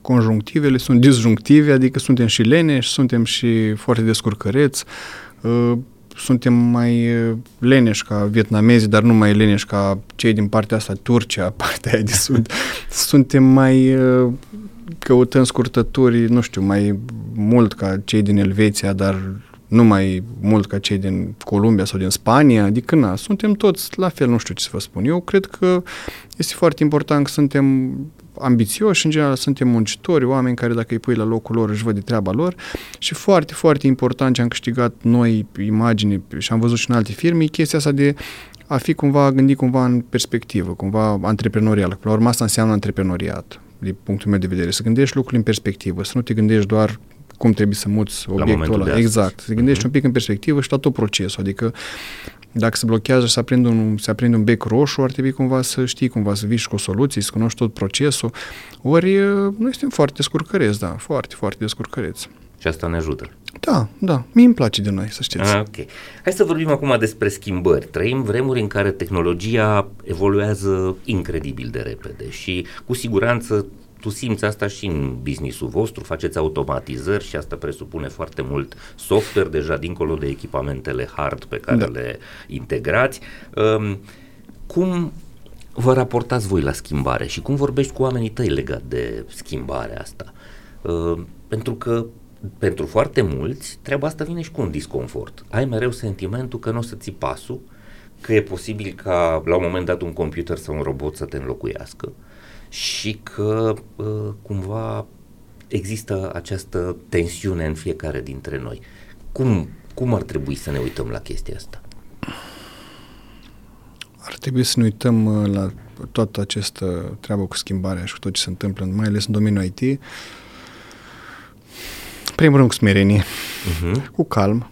conjunctivele, sunt disjunctive, adică suntem și leneși, suntem și foarte descurcăreți, uh, suntem mai uh, leneși ca vietnamezi, dar nu mai leneși ca cei din partea asta, Turcia, partea aia de sud. suntem mai uh, căutăm scurtături, nu știu, mai mult ca cei din Elveția, dar nu mai mult ca cei din Columbia sau din Spania, adică na, suntem toți la fel, nu știu ce să vă spun. Eu cred că este foarte important că suntem ambițioși, în general suntem muncitori, oameni care dacă îi pui la locul lor își văd de treaba lor și foarte, foarte important ce am câștigat noi imagine și am văzut și în alte firme, e chestia asta de a fi cumva, a gândi cumva în perspectivă, cumva antreprenorial. La urmă asta înseamnă antreprenoriat, din punctul meu de vedere. Să gândești lucrurile în perspectivă, să nu te gândești doar cum trebuie să muți obiectul ăla. Exact. Să gândești uh-huh. un pic în perspectivă și la tot procesul. Adică dacă se blochează și se aprinde un, se aprinde un bec roșu, ar trebui cumva să știi, cumva să vii și cu o soluție, să cunoști tot procesul. Ori noi suntem foarte descurcăreți, da, foarte, foarte descurcăreți. Și asta ne ajută. Da, da, mie îmi place de noi, să știți. Ah, ok. Hai să vorbim acum despre schimbări. Trăim vremuri în care tehnologia evoluează incredibil de repede și cu siguranță tu simți asta și în businessul vostru, faceți automatizări și asta presupune foarte mult software deja dincolo de echipamentele hard pe care da. le integrați. Um, cum vă raportați voi la schimbare și cum vorbești cu oamenii tăi legat de schimbarea asta? Uh, pentru că pentru foarte mulți treaba asta vine și cu un disconfort. Ai mereu sentimentul că nu o să ții pasul, că e posibil ca la un moment dat un computer sau un robot să te înlocuiască. Uh, și că uh, cumva există această tensiune în fiecare dintre noi. Cum, cum ar trebui să ne uităm la chestia asta? Ar trebui să ne uităm uh, la toată această treabă cu schimbarea și cu tot ce se întâmplă, mai ales în domeniul IT, primul rând cu smerenie, uh-huh. cu calm,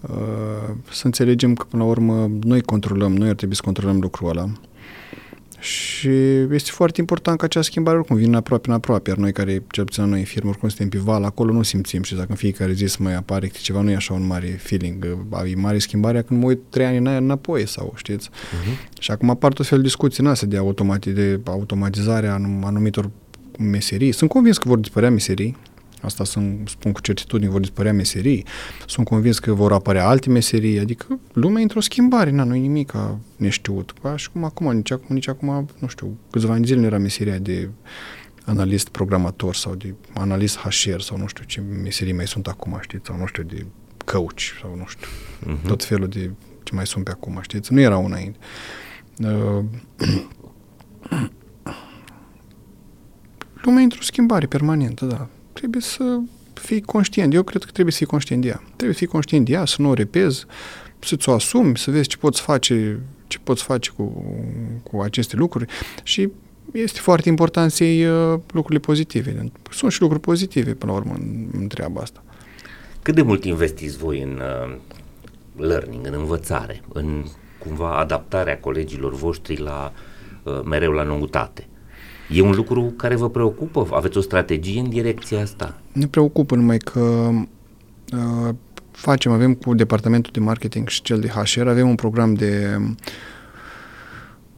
uh, să înțelegem că până la urmă noi controlăm, noi ar trebui să controlăm lucrul ăla și este foarte important ca acea schimbare oricum vine aproape în aproape, iar noi care, cel puțin noi în firmă, oricum suntem pe val, acolo nu simțim și dacă în fiecare zi să mai apare ceva, nu e așa un mare feeling, e mare schimbarea când mă uit trei ani în aer înapoi sau știți. Uh-huh. Și acum apar tot fel de discuții în astea de, automati, de automatizarea anumitor meserii. Sunt convins că vor dispărea meserii, Asta sunt, spun cu certitudine, vor dispărea meserii. Sunt convins că vor apărea alte meserii, adică lumea într-o schimbare, na, nu e nimic neștiut. Ca și cum acum, nici acum, nici acum, nu știu, câțiva ani zile nu era meseria de analist programator sau de analist HR sau nu știu ce meserii mai sunt acum, știți, sau nu știu, de coach sau nu știu, uh-huh. tot felul de ce mai sunt pe acum, știți, nu era înainte. Uh, lumea într-o schimbare permanentă, da trebuie să fii conștient. Eu cred că trebuie să fii conștient de ea. Trebuie să fii conștient de ea, să nu o repezi, să-ți o asumi, să vezi ce poți face, ce poți face cu, cu aceste lucruri și este foarte important să iei uh, lucrurile pozitive. Sunt și lucruri pozitive, până la urmă, în, în treaba asta. Cât de mult investiți voi în uh, learning, în învățare, în cumva adaptarea colegilor voștri la uh, mereu la noutate? E un lucru care vă preocupă? Aveți o strategie în direcția asta? Ne preocupă numai că uh, facem, avem cu departamentul de marketing și cel de HR, avem un program de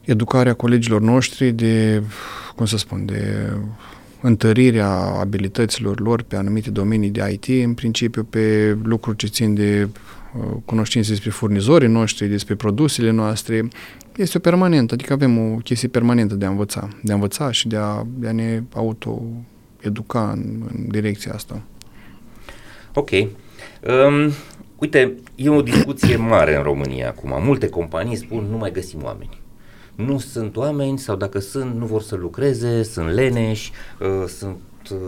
educarea colegilor noștri, de, cum să spun, de întărirea abilităților lor pe anumite domenii de IT, în principiu pe lucruri ce țin de uh, cunoștințe despre furnizorii noștri, despre produsele noastre, este o permanentă, adică avem o chestie permanentă de a învăța, de a învăța și de a, de a ne auto-educa în, în direcția asta. Ok. Um, uite, e o discuție mare în România acum. Multe companii spun nu mai găsim oameni. Nu sunt oameni sau dacă sunt, nu vor să lucreze, sunt leneși, uh, sunt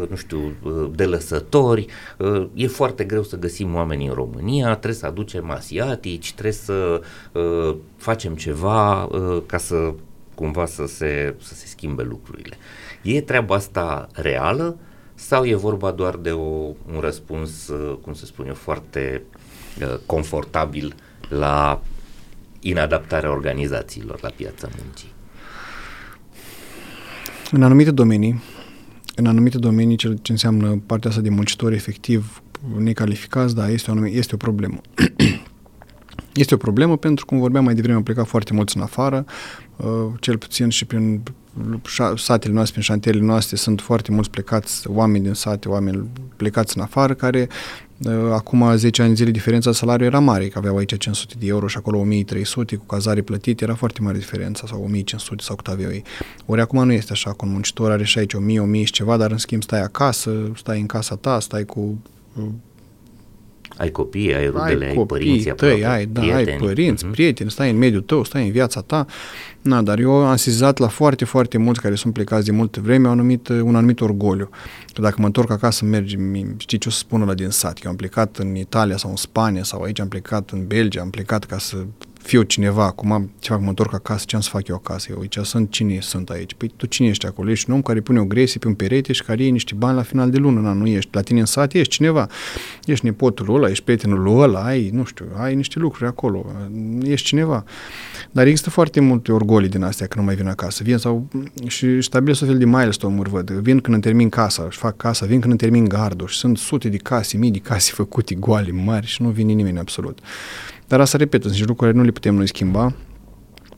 nu știu, de lăsători, e foarte greu să găsim oameni în România, trebuie să aducem asiatici, trebuie să facem ceva ca să cumva să se, să se schimbe lucrurile. E treaba asta reală sau e vorba doar de o, un răspuns, cum să spun eu, foarte confortabil la inadaptarea organizațiilor la piața muncii? În anumite domenii, în anumite domenii ce, ce înseamnă partea asta de muncitori efectiv necalificați, da, este o, este o problemă. este o problemă pentru, cum vorbeam mai devreme, au plecat foarte mulți în afară, uh, cel puțin și prin satele noastre, prin șantierele noastre, sunt foarte mulți plecați, oameni din sate, oameni plecați în afară, care uh, acum 10 ani zile diferența salariului era mare, că aveau aici 500 de euro și acolo 1300 cu cazare plătite, era foarte mare diferența, sau 1500 sau cât aveau ei. Ori acum nu este așa, cu un muncitor are și aici 1000, 1000 și ceva, dar în schimb stai acasă, stai în casa ta, stai cu uh, ai copii, ai rudele, ai, copii, ai părinții tăi, ai, da, prieteni. ai părinți, uh-huh. prieteni, stai în mediul tău, stai în viața ta. Na, dar eu am sesizat la foarte, foarte mulți care sunt plecați de multe vreme un anumit, un anumit orgoliu. Că dacă mă întorc acasă, mergi, știi ce o să spună la din sat? Eu am plecat în Italia sau în Spania sau aici am plecat în Belgia, am plecat ca să fiu cineva, acum ce fac, mă întorc acasă, ce am să fac eu acasă? Eu aici sunt cine sunt aici? Păi tu cine ești acolo? Ești un om care pune o gresie pe un perete și care iei niște bani la final de lună, na, nu ești. La tine în sat ești cineva. Ești nepotul ăla, ești prietenul ăla, ai, nu știu, ai niște lucruri acolo, ești cineva. Dar există foarte multe orgolii din astea că nu mai vin acasă. Vin sau și stabilesc o fel de milestone-uri, văd. Vin când îmi termin casa, își fac casa, vin când îmi termin gardul și sunt sute de case, mii de case făcute goale, mari și nu vine nimeni absolut. Dar asta, repet, sunt lucruri care nu le putem noi schimba,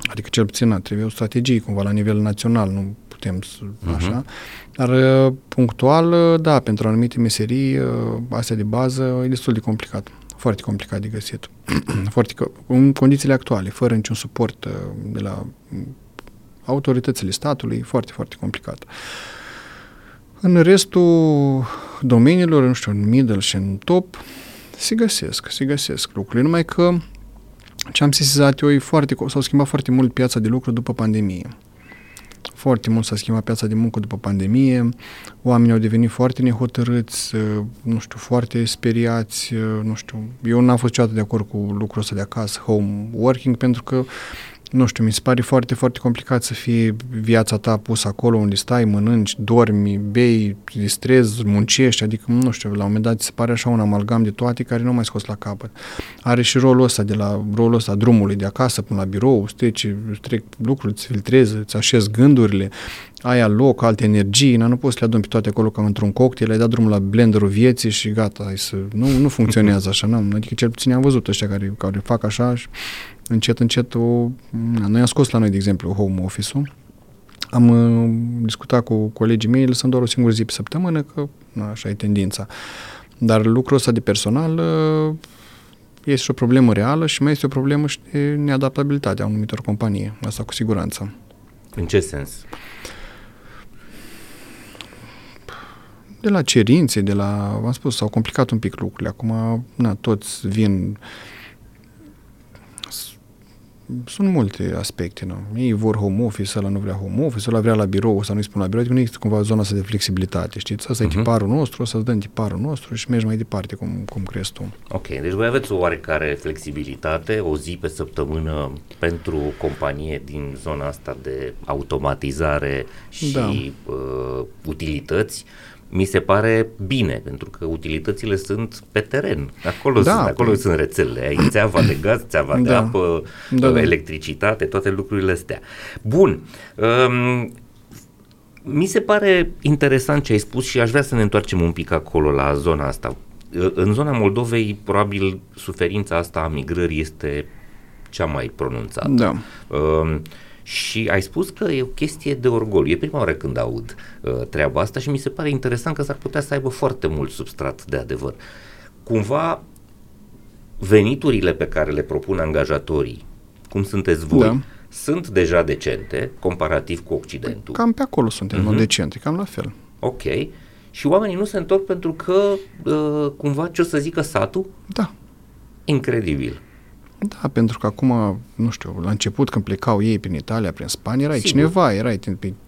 adică cel puțin trebuie o strategie cumva la nivel național, nu putem să, uh-huh. așa, dar uh, punctual, uh, da, pentru anumite meserii, uh, astea de bază, e destul de complicat, foarte complicat de găsit, foarte, în condițiile actuale, fără niciun suport de la autoritățile statului, foarte, foarte complicat. În restul domeniilor, nu știu, în middle și în top, se găsesc, se găsesc lucrurile, numai că ce am sesizat eu e foarte, s-au schimbat foarte mult piața de lucru după pandemie. Foarte mult s-a schimbat piața de muncă după pandemie, oamenii au devenit foarte nehotărâți, nu știu, foarte speriați, nu știu. Eu n-am fost niciodată de acord cu lucrul ăsta de acasă, home working, pentru că nu știu, mi se pare foarte, foarte complicat să fie viața ta pusă acolo unde stai, mănânci, dormi, bei, distrezi, muncești, adică, nu știu, la un moment dat se pare așa un amalgam de toate care nu mai scos la capăt. Are și rolul ăsta de la rolul ăsta drumului de acasă până la birou, treci, trec lucruri, îți filtrezi, îți așezi gândurile, ai loc, alte energii, nu poți să le adun pe toate acolo ca într-un cocktail, ai dat drumul la blenderul vieții și gata, hai să... Nu, nu funcționează așa, nu? Adică cel puțin am văzut ăștia care, care fac așa și încet, încet, o, noi am scos la noi, de exemplu, home office-ul, am uh, discutat cu colegii mei, lăsăm doar o singură zi pe săptămână, că na, așa e tendința. Dar lucrul ăsta de personal uh, este și o problemă reală și mai este o problemă și de neadaptabilitatea anumitor companii. Asta cu siguranță. În ce sens? De la cerințe, de la, v-am spus, s-au complicat un pic lucrurile. Acum, na, toți vin sunt multe aspecte, nu? Ei vor home office, ăla nu vrea home office, ăla vrea la birou, să nu-i spun la birou, adică nu există cumva zona asta de flexibilitate, știți? Asta uh-huh. e mhm. tiparul nostru, o să-ți dăm tiparul nostru și mergi mai departe, cum, cum crezi tu. Ok, deci voi aveți o oarecare flexibilitate, o zi pe săptămână pentru companie din zona asta de automatizare și da. uh, utilități, mi se pare bine, pentru că utilitățile sunt pe teren. Acolo, da, sunt, acolo pe... sunt rețelele. Ai țeava de gaz, țeava da. de apă, da, da. electricitate, toate lucrurile astea. Bun. Um, mi se pare interesant ce ai spus și aș vrea să ne întoarcem un pic acolo la zona asta. În zona Moldovei, probabil, suferința asta a migrării este cea mai pronunțată. Da. Um, și ai spus că e o chestie de orgoliu. E prima oară când aud uh, treaba asta și mi se pare interesant că s-ar putea să aibă foarte mult substrat de adevăr. Cumva veniturile pe care le propun angajatorii, cum sunteți voi, da. sunt deja decente comparativ cu Occidentul. Cam pe acolo suntem, uh-huh. decente, cam la fel. Ok. Și oamenii nu se întorc pentru că uh, cumva ce o să zică satul? Da. Incredibil. Da, pentru că acum, nu știu, la început când plecau ei prin Italia, prin Spania, erai Sigur. cineva, erai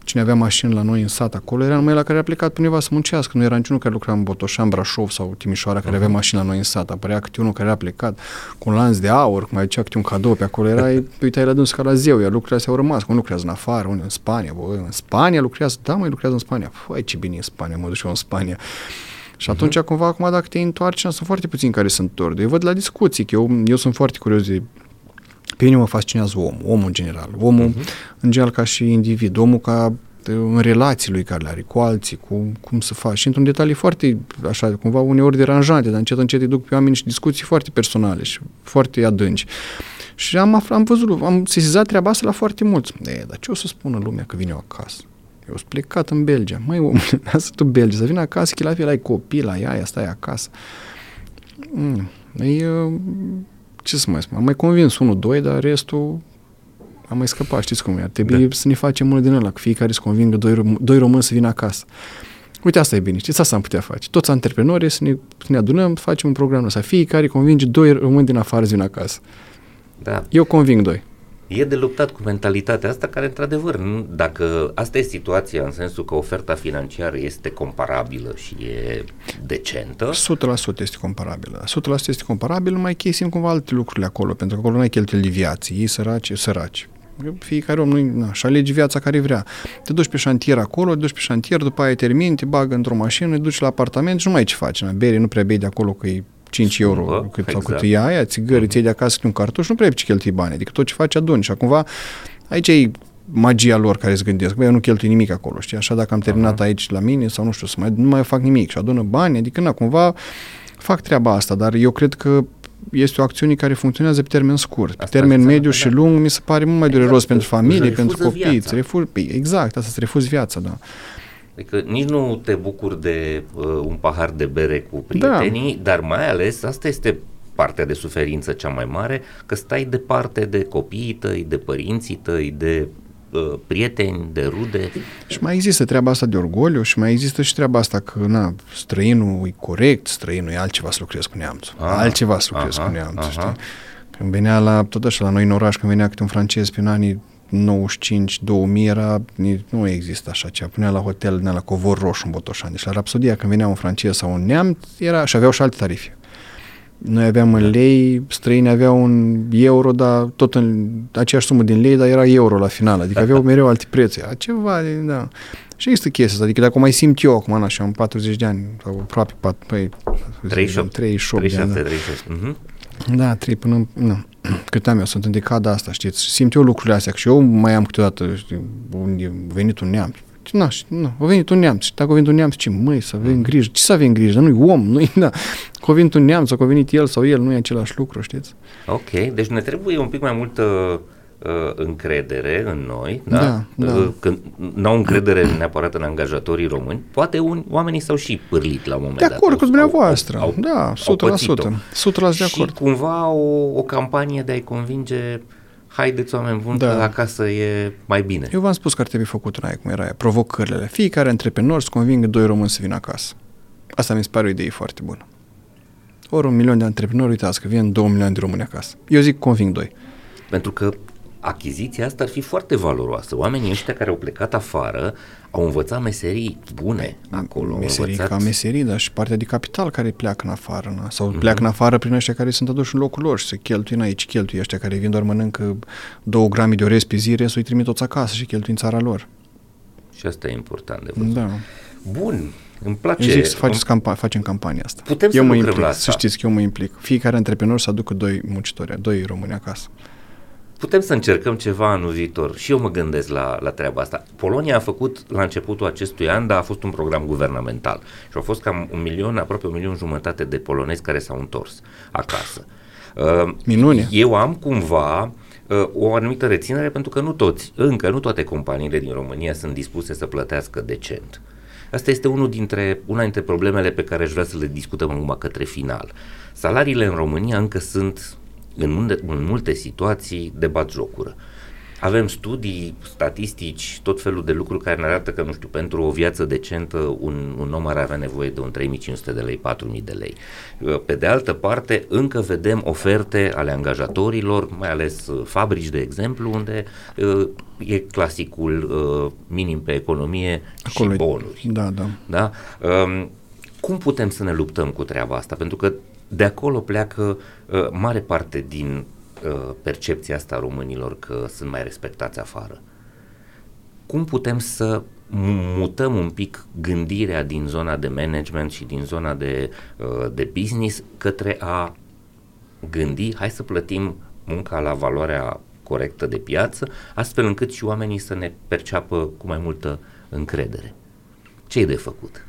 cine avea mașini la noi în sat acolo, era numai la care a plecat pe undeva să muncească, nu era niciunul care lucra în Botoșan, Brașov sau Timișoara care uh-huh. avea mașini la noi în sat, apărea câte unul care era plecat cu un lanț de aur, cum mai câte un cadou pe acolo, erai, uitai la dânsul ca la zeu, iar lucrurile astea au rămas, cum lucrează în afară, unde în Spania, bă, în Spania lucrează, da, mai lucrează în Spania, făi ce bine e în Spania, mă duc și eu în Spania. Și atunci, uh-huh. cumva, acum, dacă te întoarci, sunt foarte puțini care se întorc. Eu văd la discuții, că eu, eu sunt foarte curios de pe mine mă fascinează omul, omul în general. Omul, uh-huh. în general, ca și individ, omul ca în relații lui care le are cu alții, cu cum să faci. Și într-un detaliu foarte, așa, cumva uneori deranjante, dar încet, încet îi duc pe oameni și discuții foarte personale și foarte adânci. Și am, aflat, am văzut, am sesizat treaba asta la foarte mulți. E, dar ce o să spună lumea că vine eu acasă? Eu sunt plecat în Belgia. Măi, om, lasă tu Belgia, să vină acasă, că la fel ai copii, la ea, stai acasă. Mm. E, ce să mai spun, am mai convins unul, doi, dar restul am mai scăpat, știți cum e, ar trebui da. să ne facem unul din ăla, că fiecare să convingă doi, doi români să vină acasă. Uite, asta e bine, știți, asta am putea face. Toți antreprenorii să ne, să ne adunăm, să facem un program ăsta. Fiecare convinge doi români din afară să vină acasă. Da. Eu conving doi. E de luptat cu mentalitatea asta care, într-adevăr, nu, dacă asta e situația în sensul că oferta financiară este comparabilă și e decentă... 100% este comparabilă. 100% este comparabilă, numai că ei simt cumva alte lucruri acolo, pentru că acolo nu ai cheltuieli de viață. Ei săraci, săraci. Fiecare om nu și alege viața care vrea. Te duci pe șantier acolo, te duci pe șantier, după aia termini, te bagă într-o mașină, te duci la apartament și nu mai ai ce faci. Na, bere nu prea bei de acolo că e 5 euro Bă, cât, exact. sau cât e aia, țigări, mm-hmm. ți de acasă un cartuș, nu prea ce cheltui bani, adică tot ce faci aduni și cumva aici e magia lor care îți gândesc, băi, eu nu cheltui nimic acolo, știi, așa dacă am terminat uh-huh. aici la mine sau nu știu, să mai, nu mai fac nimic și adună bani, adică na, cumva fac treaba asta, dar eu cred că este o acțiune care funcționează pe termen scurt. Pe termen mediu și lung mi se pare mult mai dureros exact, pentru familie, pentru copii. Refuzi, păi, exact, asta să refuzi viața, da. Adică nici nu te bucuri de uh, un pahar de bere cu prietenii, da. dar mai ales asta este partea de suferință cea mai mare, că stai departe de copiii tăi, de părinții tăi, de uh, prieteni, de rude. Și mai există treaba asta de orgoliu și mai există și treaba asta că na, străinul e corect, străinul e altceva să lucrezi cu neamțul, aha, altceva să lucrezi aha, cu neamțul, aha. știi? Când venea la, tot așa, la noi în oraș, când venea câte un francez prin anii 95, 2000 era, nu există așa ceva. Punea la hotel, la covor roșu în Botoșani. Deci la Rapsodia, când venea un francez sau un neamț, era, și aveau și alte tarife. Noi aveam în lei, străini aveau un euro, dar tot în aceeași sumă din lei, dar era euro la final. Adică aveau mereu alte prețuri. Ceva, da. Și există chestia asta. Adică dacă mai simt eu acum, așa, în 40 de ani, sau aproape, păi, 38, 38 37, de ani. 38. Uh-huh. Da, trei până... Nu. Cât am eu, sunt în decada asta, știți? Simt eu lucrurile astea. Și eu mai am câteodată, știi, unde venit un neamț. Nu, nu, a venit un neamț. Și dacă a venit un neamț, ce măi, să avem grijă. Ce să avem grijă? Nu-i om, nu-i, da. Că a venit un neamț, sau că a venit el sau el, nu e același lucru, știți? Ok, deci ne trebuie un pic mai multă uh, încredere în noi, da? da, da. Uh, când n-au încredere neapărat în angajatorii români, poate un, oamenii s-au și pârlit la un moment de dat. De acord cu dumneavoastră, au, da, 100%. Au 100% de acord. Și cumva o, o campanie de a-i convinge haideți oameni buni da. că acasă e mai bine. Eu v-am spus că ar trebui făcut una cum era provocările. Fiecare antreprenor să convingă doi români să vină acasă. Asta mi se pare o idee foarte bună. Ori un milion de antreprenori, uitați că vin două milioane de români acasă. Eu zic conving doi. Pentru că achiziția asta ar fi foarte valoroasă. Oamenii ăștia care au plecat afară au învățat meserii bune acolo. Meserii învățat... ca meserii, dar și partea de capital care pleacă în afară. Na? Sau mm-hmm. pleacă în afară prin ăștia care sunt aduși în locul lor și se cheltuie în aici, cheltuie ăștia care vin doar mănâncă două grame de orez pe zi, restul îi trimit toți acasă și cheltuie în țara lor. Și asta e important de văzut. Da. Bun, îmi place. Eu zic să faceți campa- facem campania asta. Putem eu să mă implic, la asta. Să știți că eu mă implic. Fiecare antreprenor să aducă doi muncitori, doi români acasă putem să încercăm ceva anul viitor. Și eu mă gândesc la, la treaba asta. Polonia a făcut la începutul acestui an, dar a fost un program guvernamental. Și au fost cam un milion, aproape un milion jumătate de polonezi care s-au întors acasă. Uh, Minune. Eu am cumva uh, o anumită reținere pentru că nu toți, încă nu toate companiile din România sunt dispuse să plătească decent. Asta este unul dintre, una dintre problemele pe care aș vrea să le discutăm acum către final. Salariile în România încă sunt în multe, în multe situații de bat jocură. avem studii, statistici, tot felul de lucruri care ne arată că, nu știu, pentru o viață decentă un, un om ar avea nevoie de un 3500 de lei, 4000 de lei. Uh, pe de altă parte, încă vedem oferte ale angajatorilor, mai ales uh, fabrici, de exemplu, unde uh, e clasicul uh, minim pe economie Acolo și bonuri. Da, da. da? Um, cum putem să ne luptăm cu treaba asta? Pentru că de acolo pleacă uh, mare parte din uh, percepția asta a românilor că sunt mai respectați afară. Cum putem să mutăm un pic gândirea din zona de management și din zona de, uh, de business către a gândi, hai să plătim munca la valoarea corectă de piață, astfel încât și oamenii să ne perceapă cu mai multă încredere. Ce e de făcut?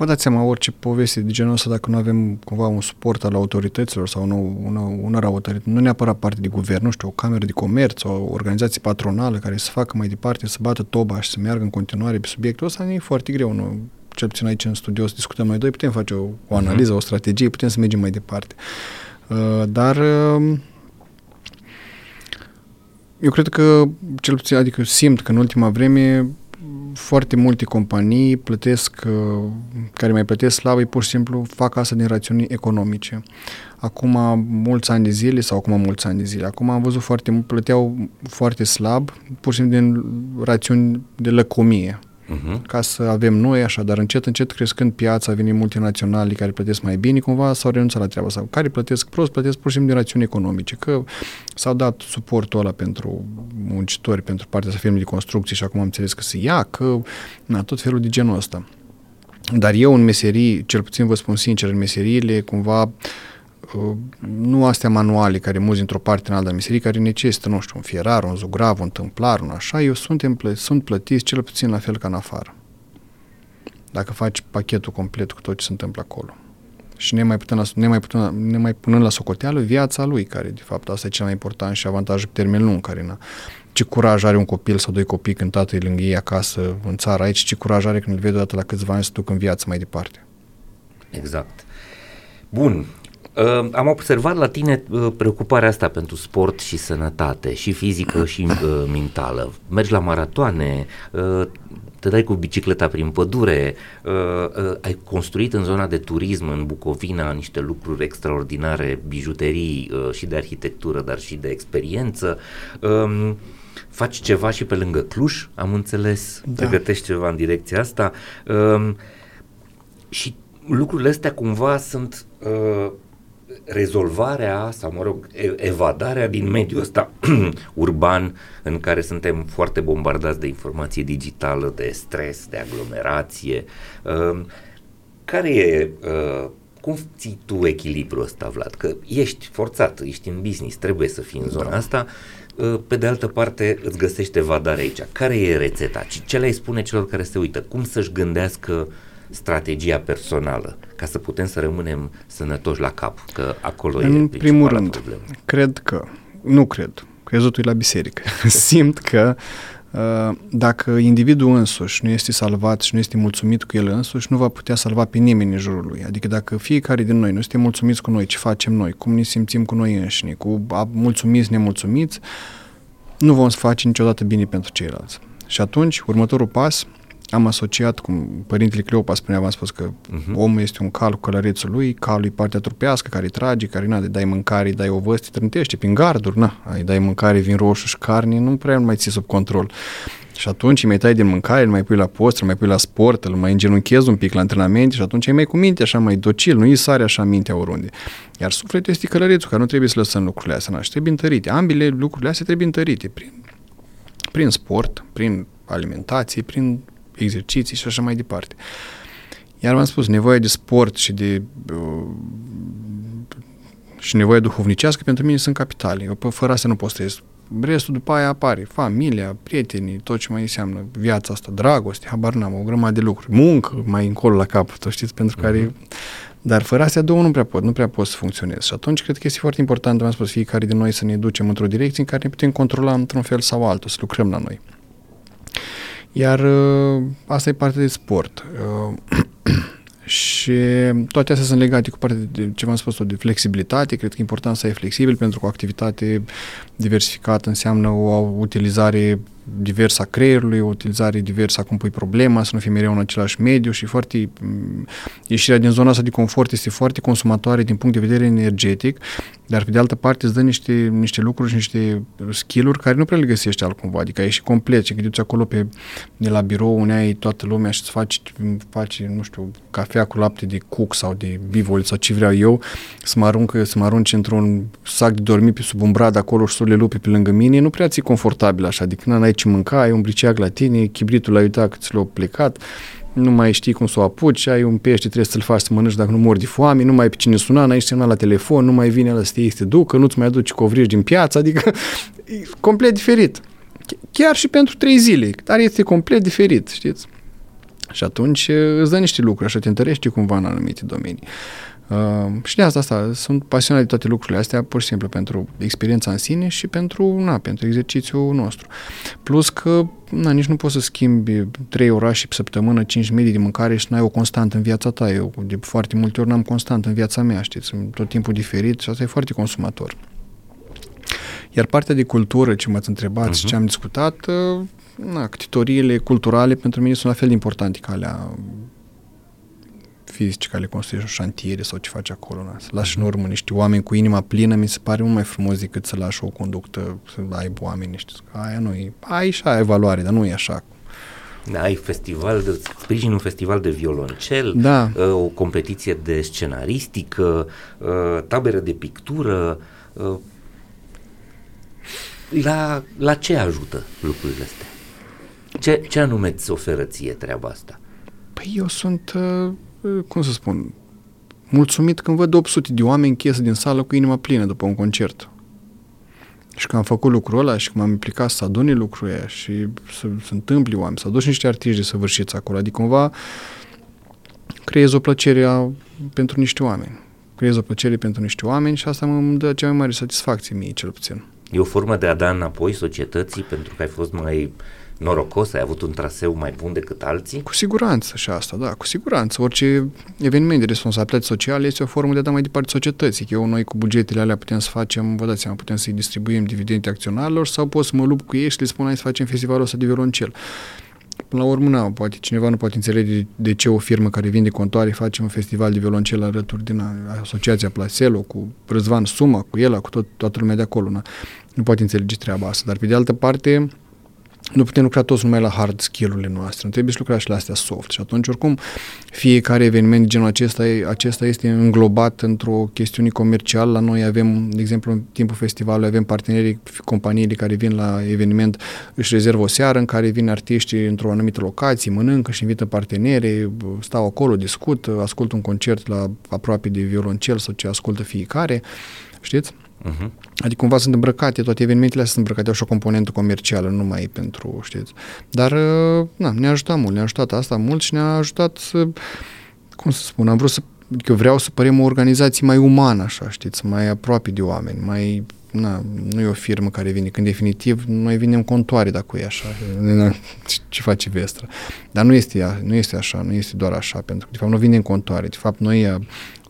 Vă dați seama, orice poveste de genul ăsta, dacă nu avem cumva un suport al autorităților sau nu, una, unor autorități, nu neapărat parte de guvern, nu știu, o cameră de comerț, o organizație patronală care să facă mai departe, să bată toba și să meargă în continuare pe subiectul ăsta, e foarte greu. Nu? Cel puțin aici în studio să discutăm noi doi, putem face o, o analiză, uh-huh. o strategie, putem să mergem mai departe. Uh, dar uh, eu cred că, cel puțin, adică simt că în ultima vreme foarte multe companii plătesc, uh, care mai plătesc slavă, pur și simplu fac asta din rațiuni economice. Acum mulți ani de zile, sau acum mulți ani de zile, acum am văzut foarte mult, plăteau foarte slab, pur și simplu din rațiuni de lăcomie uh-huh. ca să avem noi așa, dar încet, încet crescând piața, vin multinaționale care plătesc mai bine, cumva s-au renunțat la treaba asta. Care plătesc prost, plătesc pur și simplu din rațiuni economice, că s-au dat suportul ăla pentru muncitori, pentru partea să firme de construcții și acum am înțeles că se ia, că na, tot felul de genul ăsta. Dar eu în meserii, cel puțin vă spun sincer, în meseriile cumva uh, nu astea manuale care muzi într-o parte în alta meserii, care necesită, nu știu, un fierar, un zugrav, un tâmplar, un așa, eu sunt, plă- sunt plătiți cel puțin la fel ca în afară. Dacă faci pachetul complet cu tot ce se întâmplă acolo. Și ne mai, putem la, ne mai, putem, ne mai punând la socoteală viața lui, care de fapt asta e cel mai important și avantajul pe termen lung, care na, ce curaj are un copil sau doi copii când tatăl e lângă ei acasă, în țară aici, ce curaj are când îl vede odată la câțiva ani să duc în viață mai departe. Exact. Bun, Uh, am observat la tine uh, preocuparea asta pentru sport și sănătate, și fizică și uh, mentală. Mergi la maratoane, uh, te dai cu bicicleta prin pădure, uh, uh, ai construit în zona de turism în Bucovina niște lucruri extraordinare, bijuterii uh, și de arhitectură, dar și de experiență. Uh, faci ceva și pe lângă Cluj, am înțeles, da. pregătești ceva în direcția asta. Uh, și lucrurile astea cumva sunt uh, rezolvarea sau, mă rog, evadarea din mediul ăsta urban în care suntem foarte bombardați de informație digitală, de stres, de aglomerație. Uh, care e, uh, cum ții tu echilibrul ăsta, Vlad? Că ești forțat, ești în business, trebuie să fii în zona da. asta, uh, pe de altă parte îți găsești evadare aici. Care e rețeta? Ce le-ai spune celor care se uită? Cum să-și gândească strategia personală ca să putem să rămânem sănătoși la cap, că acolo în e primul rând, problemă. cred că, nu cred, crezutul la biserică, simt că uh, dacă individul însuși nu este salvat și nu este mulțumit cu el însuși, nu va putea salva pe nimeni în jurul lui. Adică dacă fiecare din noi nu este mulțumiți cu noi, ce facem noi, cum ne simțim cu noi înșine, cu mulțumiți, nemulțumiți, nu vom face niciodată bine pentru ceilalți. Și atunci, următorul pas am asociat, cum părintele Cleopa spunea, v-am spus că uh-huh. omul este un cal cu călărețul lui, calul e partea trupească care îi trage, care na, dai mâncare, dai ovăz, te trântește prin garduri, na, ai dai mâncare, vin roșu și carne, nu prea mai ții sub control. Și atunci îi mai tai din mâncare, îl mai pui la post, îl mai pui la sport, îl mai îngenunchezi un pic la antrenamente și atunci ai mai cu minte așa mai docil, nu îi sare așa mintea oriunde. Iar sufletul este călărețul, care nu trebuie să lăsăm lucrurile astea, na, și trebuie întărite. Ambele lucrurile astea trebuie întărite prin, prin sport, prin alimentație, prin exerciții și așa mai departe. Iar v-am spus, nevoia de sport și de uh, și nevoia duhovnicească pentru mine sunt capitale. Eu fără asta nu pot să ies. Restul după aia apare. Familia, prietenii, tot ce mai înseamnă viața asta, dragoste, habar n-am, o grămadă de lucruri. Muncă, mai încolo la capăt, știți, pentru uh-huh. care... Dar fără astea două nu prea pot, nu prea pot să funcționez. Și atunci cred că este foarte important, am spus, fiecare din noi să ne ducem într-o direcție în care ne putem controla într-un fel sau altul, să lucrăm la noi. Iar uh, asta e partea de sport. Uh, Și toate astea sunt legate cu partea de ce v-am spus de flexibilitate. Cred că e important să ai flexibil pentru că o activitate diversificată înseamnă o utilizare diversă a creierului, o utilizare diversă a cum pui problema, să nu fii mereu în același mediu și foarte ieșirea din zona asta de confort este foarte consumatoare din punct de vedere energetic, dar pe de altă parte îți dă niște, niște lucruri și niște skill-uri care nu prea le găsești altcumva, adică ai și complet. Și când duci acolo pe, de la birou unde ai toată lumea și îți faci, faci, nu știu, cafea cu lapte de cuc sau de bivoli sau ce vreau eu, să mă, arunc, să mă arunci într-un sac de dormit pe sub un brad acolo și să le lupi pe lângă mine, nu prea ți confortabil așa, adică n-ai ce mânca, ai un briceag la tine, chibritul l-ai uitat că ți l-a plecat, nu mai știi cum să o apuci, ai un pește, trebuie să-l faci să mănânci dacă nu mori de foame, nu mai ai pe cine suna, n-ai semnat la telefon, nu mai vine la să te să ducă, nu-ți mai aduci covrigi din piață, adică e complet diferit. Chiar și pentru trei zile, dar este complet diferit, știți? Și atunci îți dă niște lucruri, așa te întărește cumva în anumite domenii. Uh, și de asta, asta, sunt pasionat de toate lucrurile astea, pur și simplu pentru experiența în sine și pentru, na, pentru exercițiul nostru. Plus că, na, nici nu poți să schimbi trei orașe pe săptămână, 5 medii de mâncare și n-ai o constantă în viața ta. Eu de foarte multe ori n-am constant în viața mea, știți, sunt tot timpul diferit și asta e foarte consumator. Iar partea de cultură, ce m-ați întrebat uh-huh. și ce am discutat, uh, na, ctitoriile culturale pentru mine sunt la fel de importante ca alea fizice care le construiești o șantiere sau ce faci acolo. Na. Să lași în urmă niște oameni cu inima plină, mi se pare mult mai frumos decât să lași o conductă, să ai oameni niște. Aia nu e, ai și ai valoare, dar nu e așa. Da, ai festival de, sprijin un festival de violoncel, da. Uh, o competiție de scenaristică, uh, tabără de pictură. Uh, la, la ce ajută lucrurile astea? Ce, ce anume îți oferă ție treaba asta? Păi eu sunt uh, cum să spun, mulțumit când văd 800 de oameni închiesă din sală cu inima plină după un concert. Și că am făcut lucrul ăla și că m-am implicat să adune lucrul ăia și să se întâmple oameni, să aduci niște artiști de săvârșiți acolo. Adică cumva creez o plăcere a, pentru niște oameni. Creez o plăcere pentru niște oameni și asta mă dă cea mai mare satisfacție mie, cel puțin. E o formă de a da înapoi societății pentru că ai fost mai norocos, ai avut un traseu mai bun decât alții? Cu siguranță și asta, da, cu siguranță. Orice eveniment de responsabilitate socială este o formă de a da mai departe societății. Eu, noi cu bugetele alea putem să facem, vă dați seama, putem să-i distribuim dividende acționarilor sau pot să mă lupt cu ei și le spun hai să facem festivalul ăsta de violoncel. Până la urmă, na, poate cineva nu poate înțelege de ce o firmă care vinde contoare face un festival de violoncel alături din asociația Placelo, cu Răzvan Suma, cu el, cu tot, toată lumea de acolo. Na. Nu poate înțelege treaba asta. Dar, pe de altă parte, nu putem lucra toți numai la hard skill-urile noastre, nu trebuie să lucra și la astea soft. Și atunci, oricum, fiecare eveniment de genul acesta, acesta este înglobat într-o chestiune comercială. La noi avem, de exemplu, în timpul festivalului avem partenerii, companiile care vin la eveniment, își rezervă o seară în care vin artiștii într-o anumită locație, mănâncă și invită parteneri, stau acolo, discută, ascultă un concert la aproape de violoncel sau ce ascultă fiecare, știți? Uh-huh. Adică cumva sunt îmbrăcate, toate evenimentele astea sunt îmbrăcate, au și o componentă comercială, nu mai pentru, știți. Dar, uh, na, ne-a ajutat mult, ne-a ajutat asta mult și ne-a ajutat să, cum să spun, am vrut să, eu vreau să părem o organizație mai umană, așa, știți, mai aproape de oameni, mai, na, nu e o firmă care vine, când definitiv noi vinem contoare dacă e așa, ce face Vestra. Dar nu este, nu este așa, nu este doar așa, pentru că de fapt nu vine în contoare, de fapt noi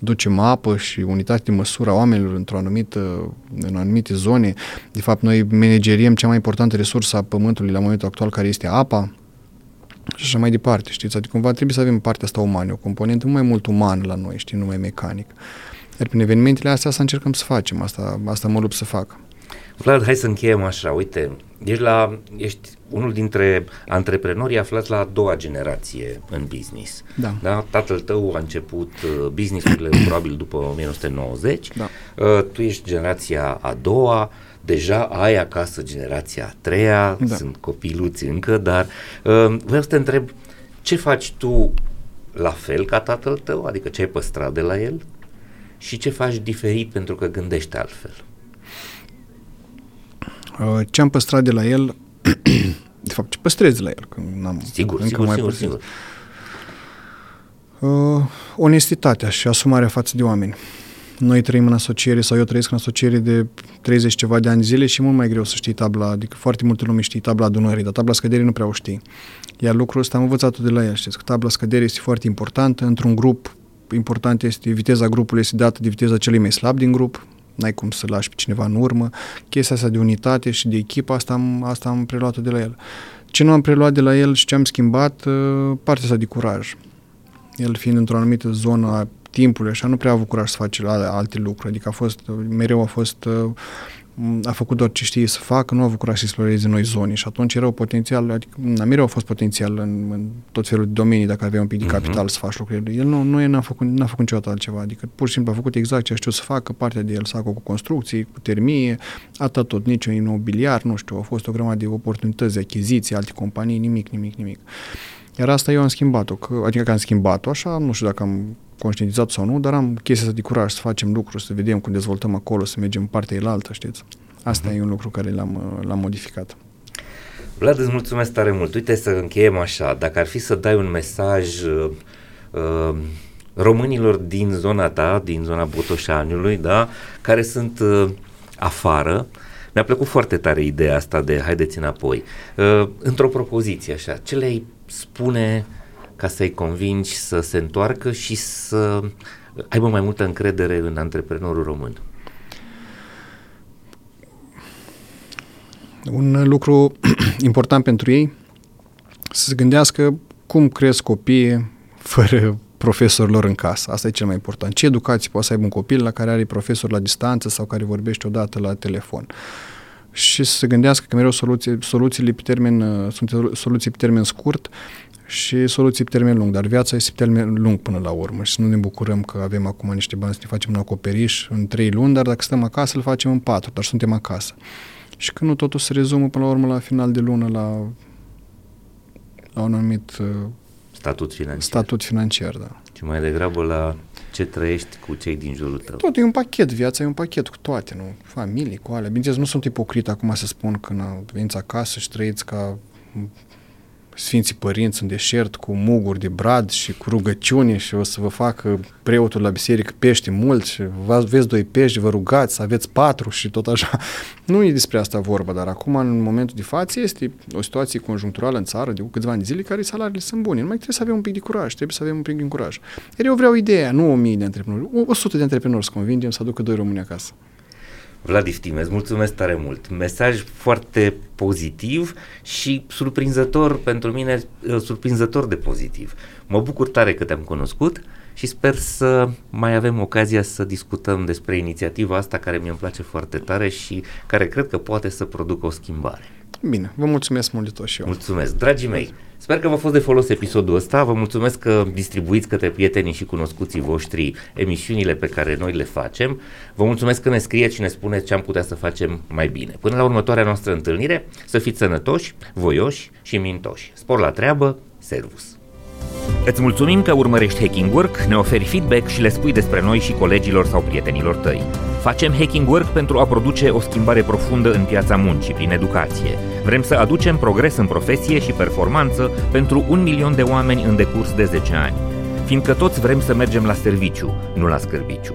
ducem apă și unitate de măsură a oamenilor într-o anumită, în anumite zone. De fapt, noi manageriem cea mai importantă resursă a Pământului la momentul actual, care este apa, și așa mai departe, știți? Adică cumva trebuie să avem partea asta umană, o componentă mai mult umană la noi, știi, nu mai mecanic. Iar prin evenimentele astea să încercăm să facem, asta, asta mă lupt să fac. Vlad, hai să încheiem așa, uite, ești, la, ești unul dintre antreprenorii aflați la a doua generație în business. Da. da? Tatăl tău a început uh, businessurile probabil după 1990, da. uh, tu ești generația a doua, deja ai acasă generația a treia, da. sunt copiluți încă, dar uh, vreau să te întreb, ce faci tu la fel ca tatăl tău, adică ce ai păstrat de la el și ce faci diferit pentru că gândești altfel? Uh, ce am păstrat de la el, de fapt, ce păstrez de la el, că n-am sigur, încă sigur, mai sigur, sigur. Uh, onestitatea și asumarea față de oameni. Noi trăim în asociere sau eu trăiesc în asociere de 30 ceva de ani zile și mult mai greu să știi tabla, adică foarte multă lume știe tabla adunării, dar tabla scăderii nu prea o știi. Iar lucrul ăsta am învățat-o de la el, știți, că tabla scăderii este foarte importantă, într-un grup important este viteza grupului este dată de viteza celui mai slab din grup, n-ai cum să lași pe cineva în urmă. Chestia asta de unitate și de echipă, asta am, asta am preluat de la el. Ce nu am preluat de la el și ce am schimbat, uh, partea asta de curaj. El fiind într-o anumită zonă a timpului, așa, nu prea a avut curaj să face alte lucruri, adică a fost, mereu a fost uh, a făcut doar ce știe să facă, nu a avut curaj să exploreze noi zone și atunci era o potențial, adică na, mereu a fost potențial în, în tot felul de domenii dacă avea un pic de mhm. capital uh-huh. să faci lucrurile. El nu, nu n-a, făcut, n-a făcut niciodată altceva, adică pur și simplu a făcut exact ce a știut să facă, partea de el să facă cu construcții, cu termie, atât tot, niciun imobiliar, nu știu, a fost o grămadă de oportunități de achiziții, alte companii, nimic, nimic, nimic. Iar asta eu am schimbat-o, că, adică că am schimbat-o așa, nu știu dacă am conștientizat sau nu, dar am chestia asta de curaj să facem lucruri, să vedem cum dezvoltăm acolo, să mergem în partea elaltă, știți? Asta uh-huh. e un lucru care l-am, l-am modificat. Vlad, îți mulțumesc tare mult. Uite să încheiem așa, dacă ar fi să dai un mesaj uh, uh, românilor din zona ta, din zona Botoșaniului, da, care sunt uh, afară, mi-a plăcut foarte tare ideea asta de haideți înapoi. Uh, într-o propoziție așa, ce le spune ca să-i convingi să se întoarcă și să aibă mai multă încredere în antreprenorul român? Un lucru important pentru ei să se gândească cum cresc copiii fără profesorilor în casă. Asta e cel mai important. Ce educație poate să aibă un copil la care are profesor la distanță sau care vorbește odată la telefon? Și să se gândească că mereu soluții, soluțiile pe termen, sunt soluții pe termen scurt și soluții pe termen lung, dar viața este pe termen lung până la urmă și să nu ne bucurăm că avem acum niște bani să ne facem un acoperiș în trei luni, dar dacă stăm acasă, îl facem în patru, dar suntem acasă. Și că nu totul se rezumă până la urmă la final de lună la, la un anumit uh, statut financiar. Statut financiar, da. Și mai degrabă la ce trăiești cu cei din jurul tău. Tot e un pachet, viața e un pachet cu toate, nu? Familie, cu alea. Bineînțeles, nu sunt ipocrit acum să spun că na, veniți acasă și trăiți ca Sfinții Părinți în deșert cu muguri de brad și cu rugăciune și o să vă facă preotul la biserică pește mult și vă aveți doi pești, vă rugați să aveți patru și tot așa. Nu e despre asta vorba, dar acum în momentul de față este o situație conjuncturală în țară de câțiva ani de zile care salariile sunt bune. Nu mai trebuie să avem un pic de curaj, trebuie să avem un pic de curaj. Iar eu vreau ideea, nu o mie de antreprenori, o sută de antreprenori să convingem să aducă doi români acasă. Vlad Iftimez, mulțumesc tare mult. Mesaj foarte pozitiv și surprinzător pentru mine, uh, surprinzător de pozitiv. Mă bucur tare că te-am cunoscut și sper să mai avem ocazia să discutăm despre inițiativa asta care mi-e place foarte tare și care cred că poate să producă o schimbare. Bine, vă mulțumesc mult de tot și eu. Mulțumesc, dragii mei. Sper că v-a fost de folos episodul ăsta. Vă mulțumesc că distribuiți către prietenii și cunoscuții voștri emisiunile pe care noi le facem. Vă mulțumesc că ne scrieți și ne spuneți ce am putea să facem mai bine. Până la următoarea noastră întâlnire, să fiți sănătoși, voioși și mintoși. Spor la treabă, servus! Îți mulțumim că urmărești Hacking Work, ne oferi feedback și le spui despre noi și colegilor sau prietenilor tăi. Facem Hacking Work pentru a produce o schimbare profundă în piața muncii prin educație. Vrem să aducem progres în profesie și performanță pentru un milion de oameni în decurs de 10 ani. Fiindcă toți vrem să mergem la serviciu, nu la scârbiciu.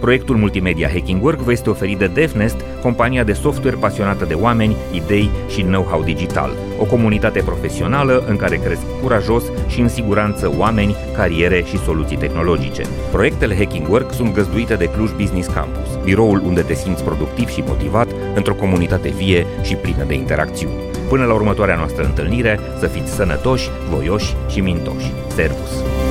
Proiectul multimedia Hacking Work vă este oferit de DevNest, compania de software pasionată de oameni, idei și know-how digital. O comunitate profesională în care cresc curajos și în siguranță oameni, cariere și soluții tehnologice. Proiectele Hacking Work sunt găzduite de Cluj Business Campus, biroul unde te simți productiv și motivat într-o comunitate vie și plină de interacțiuni. Până la următoarea noastră întâlnire, să fiți sănătoși, voioși și mintoși. Servus!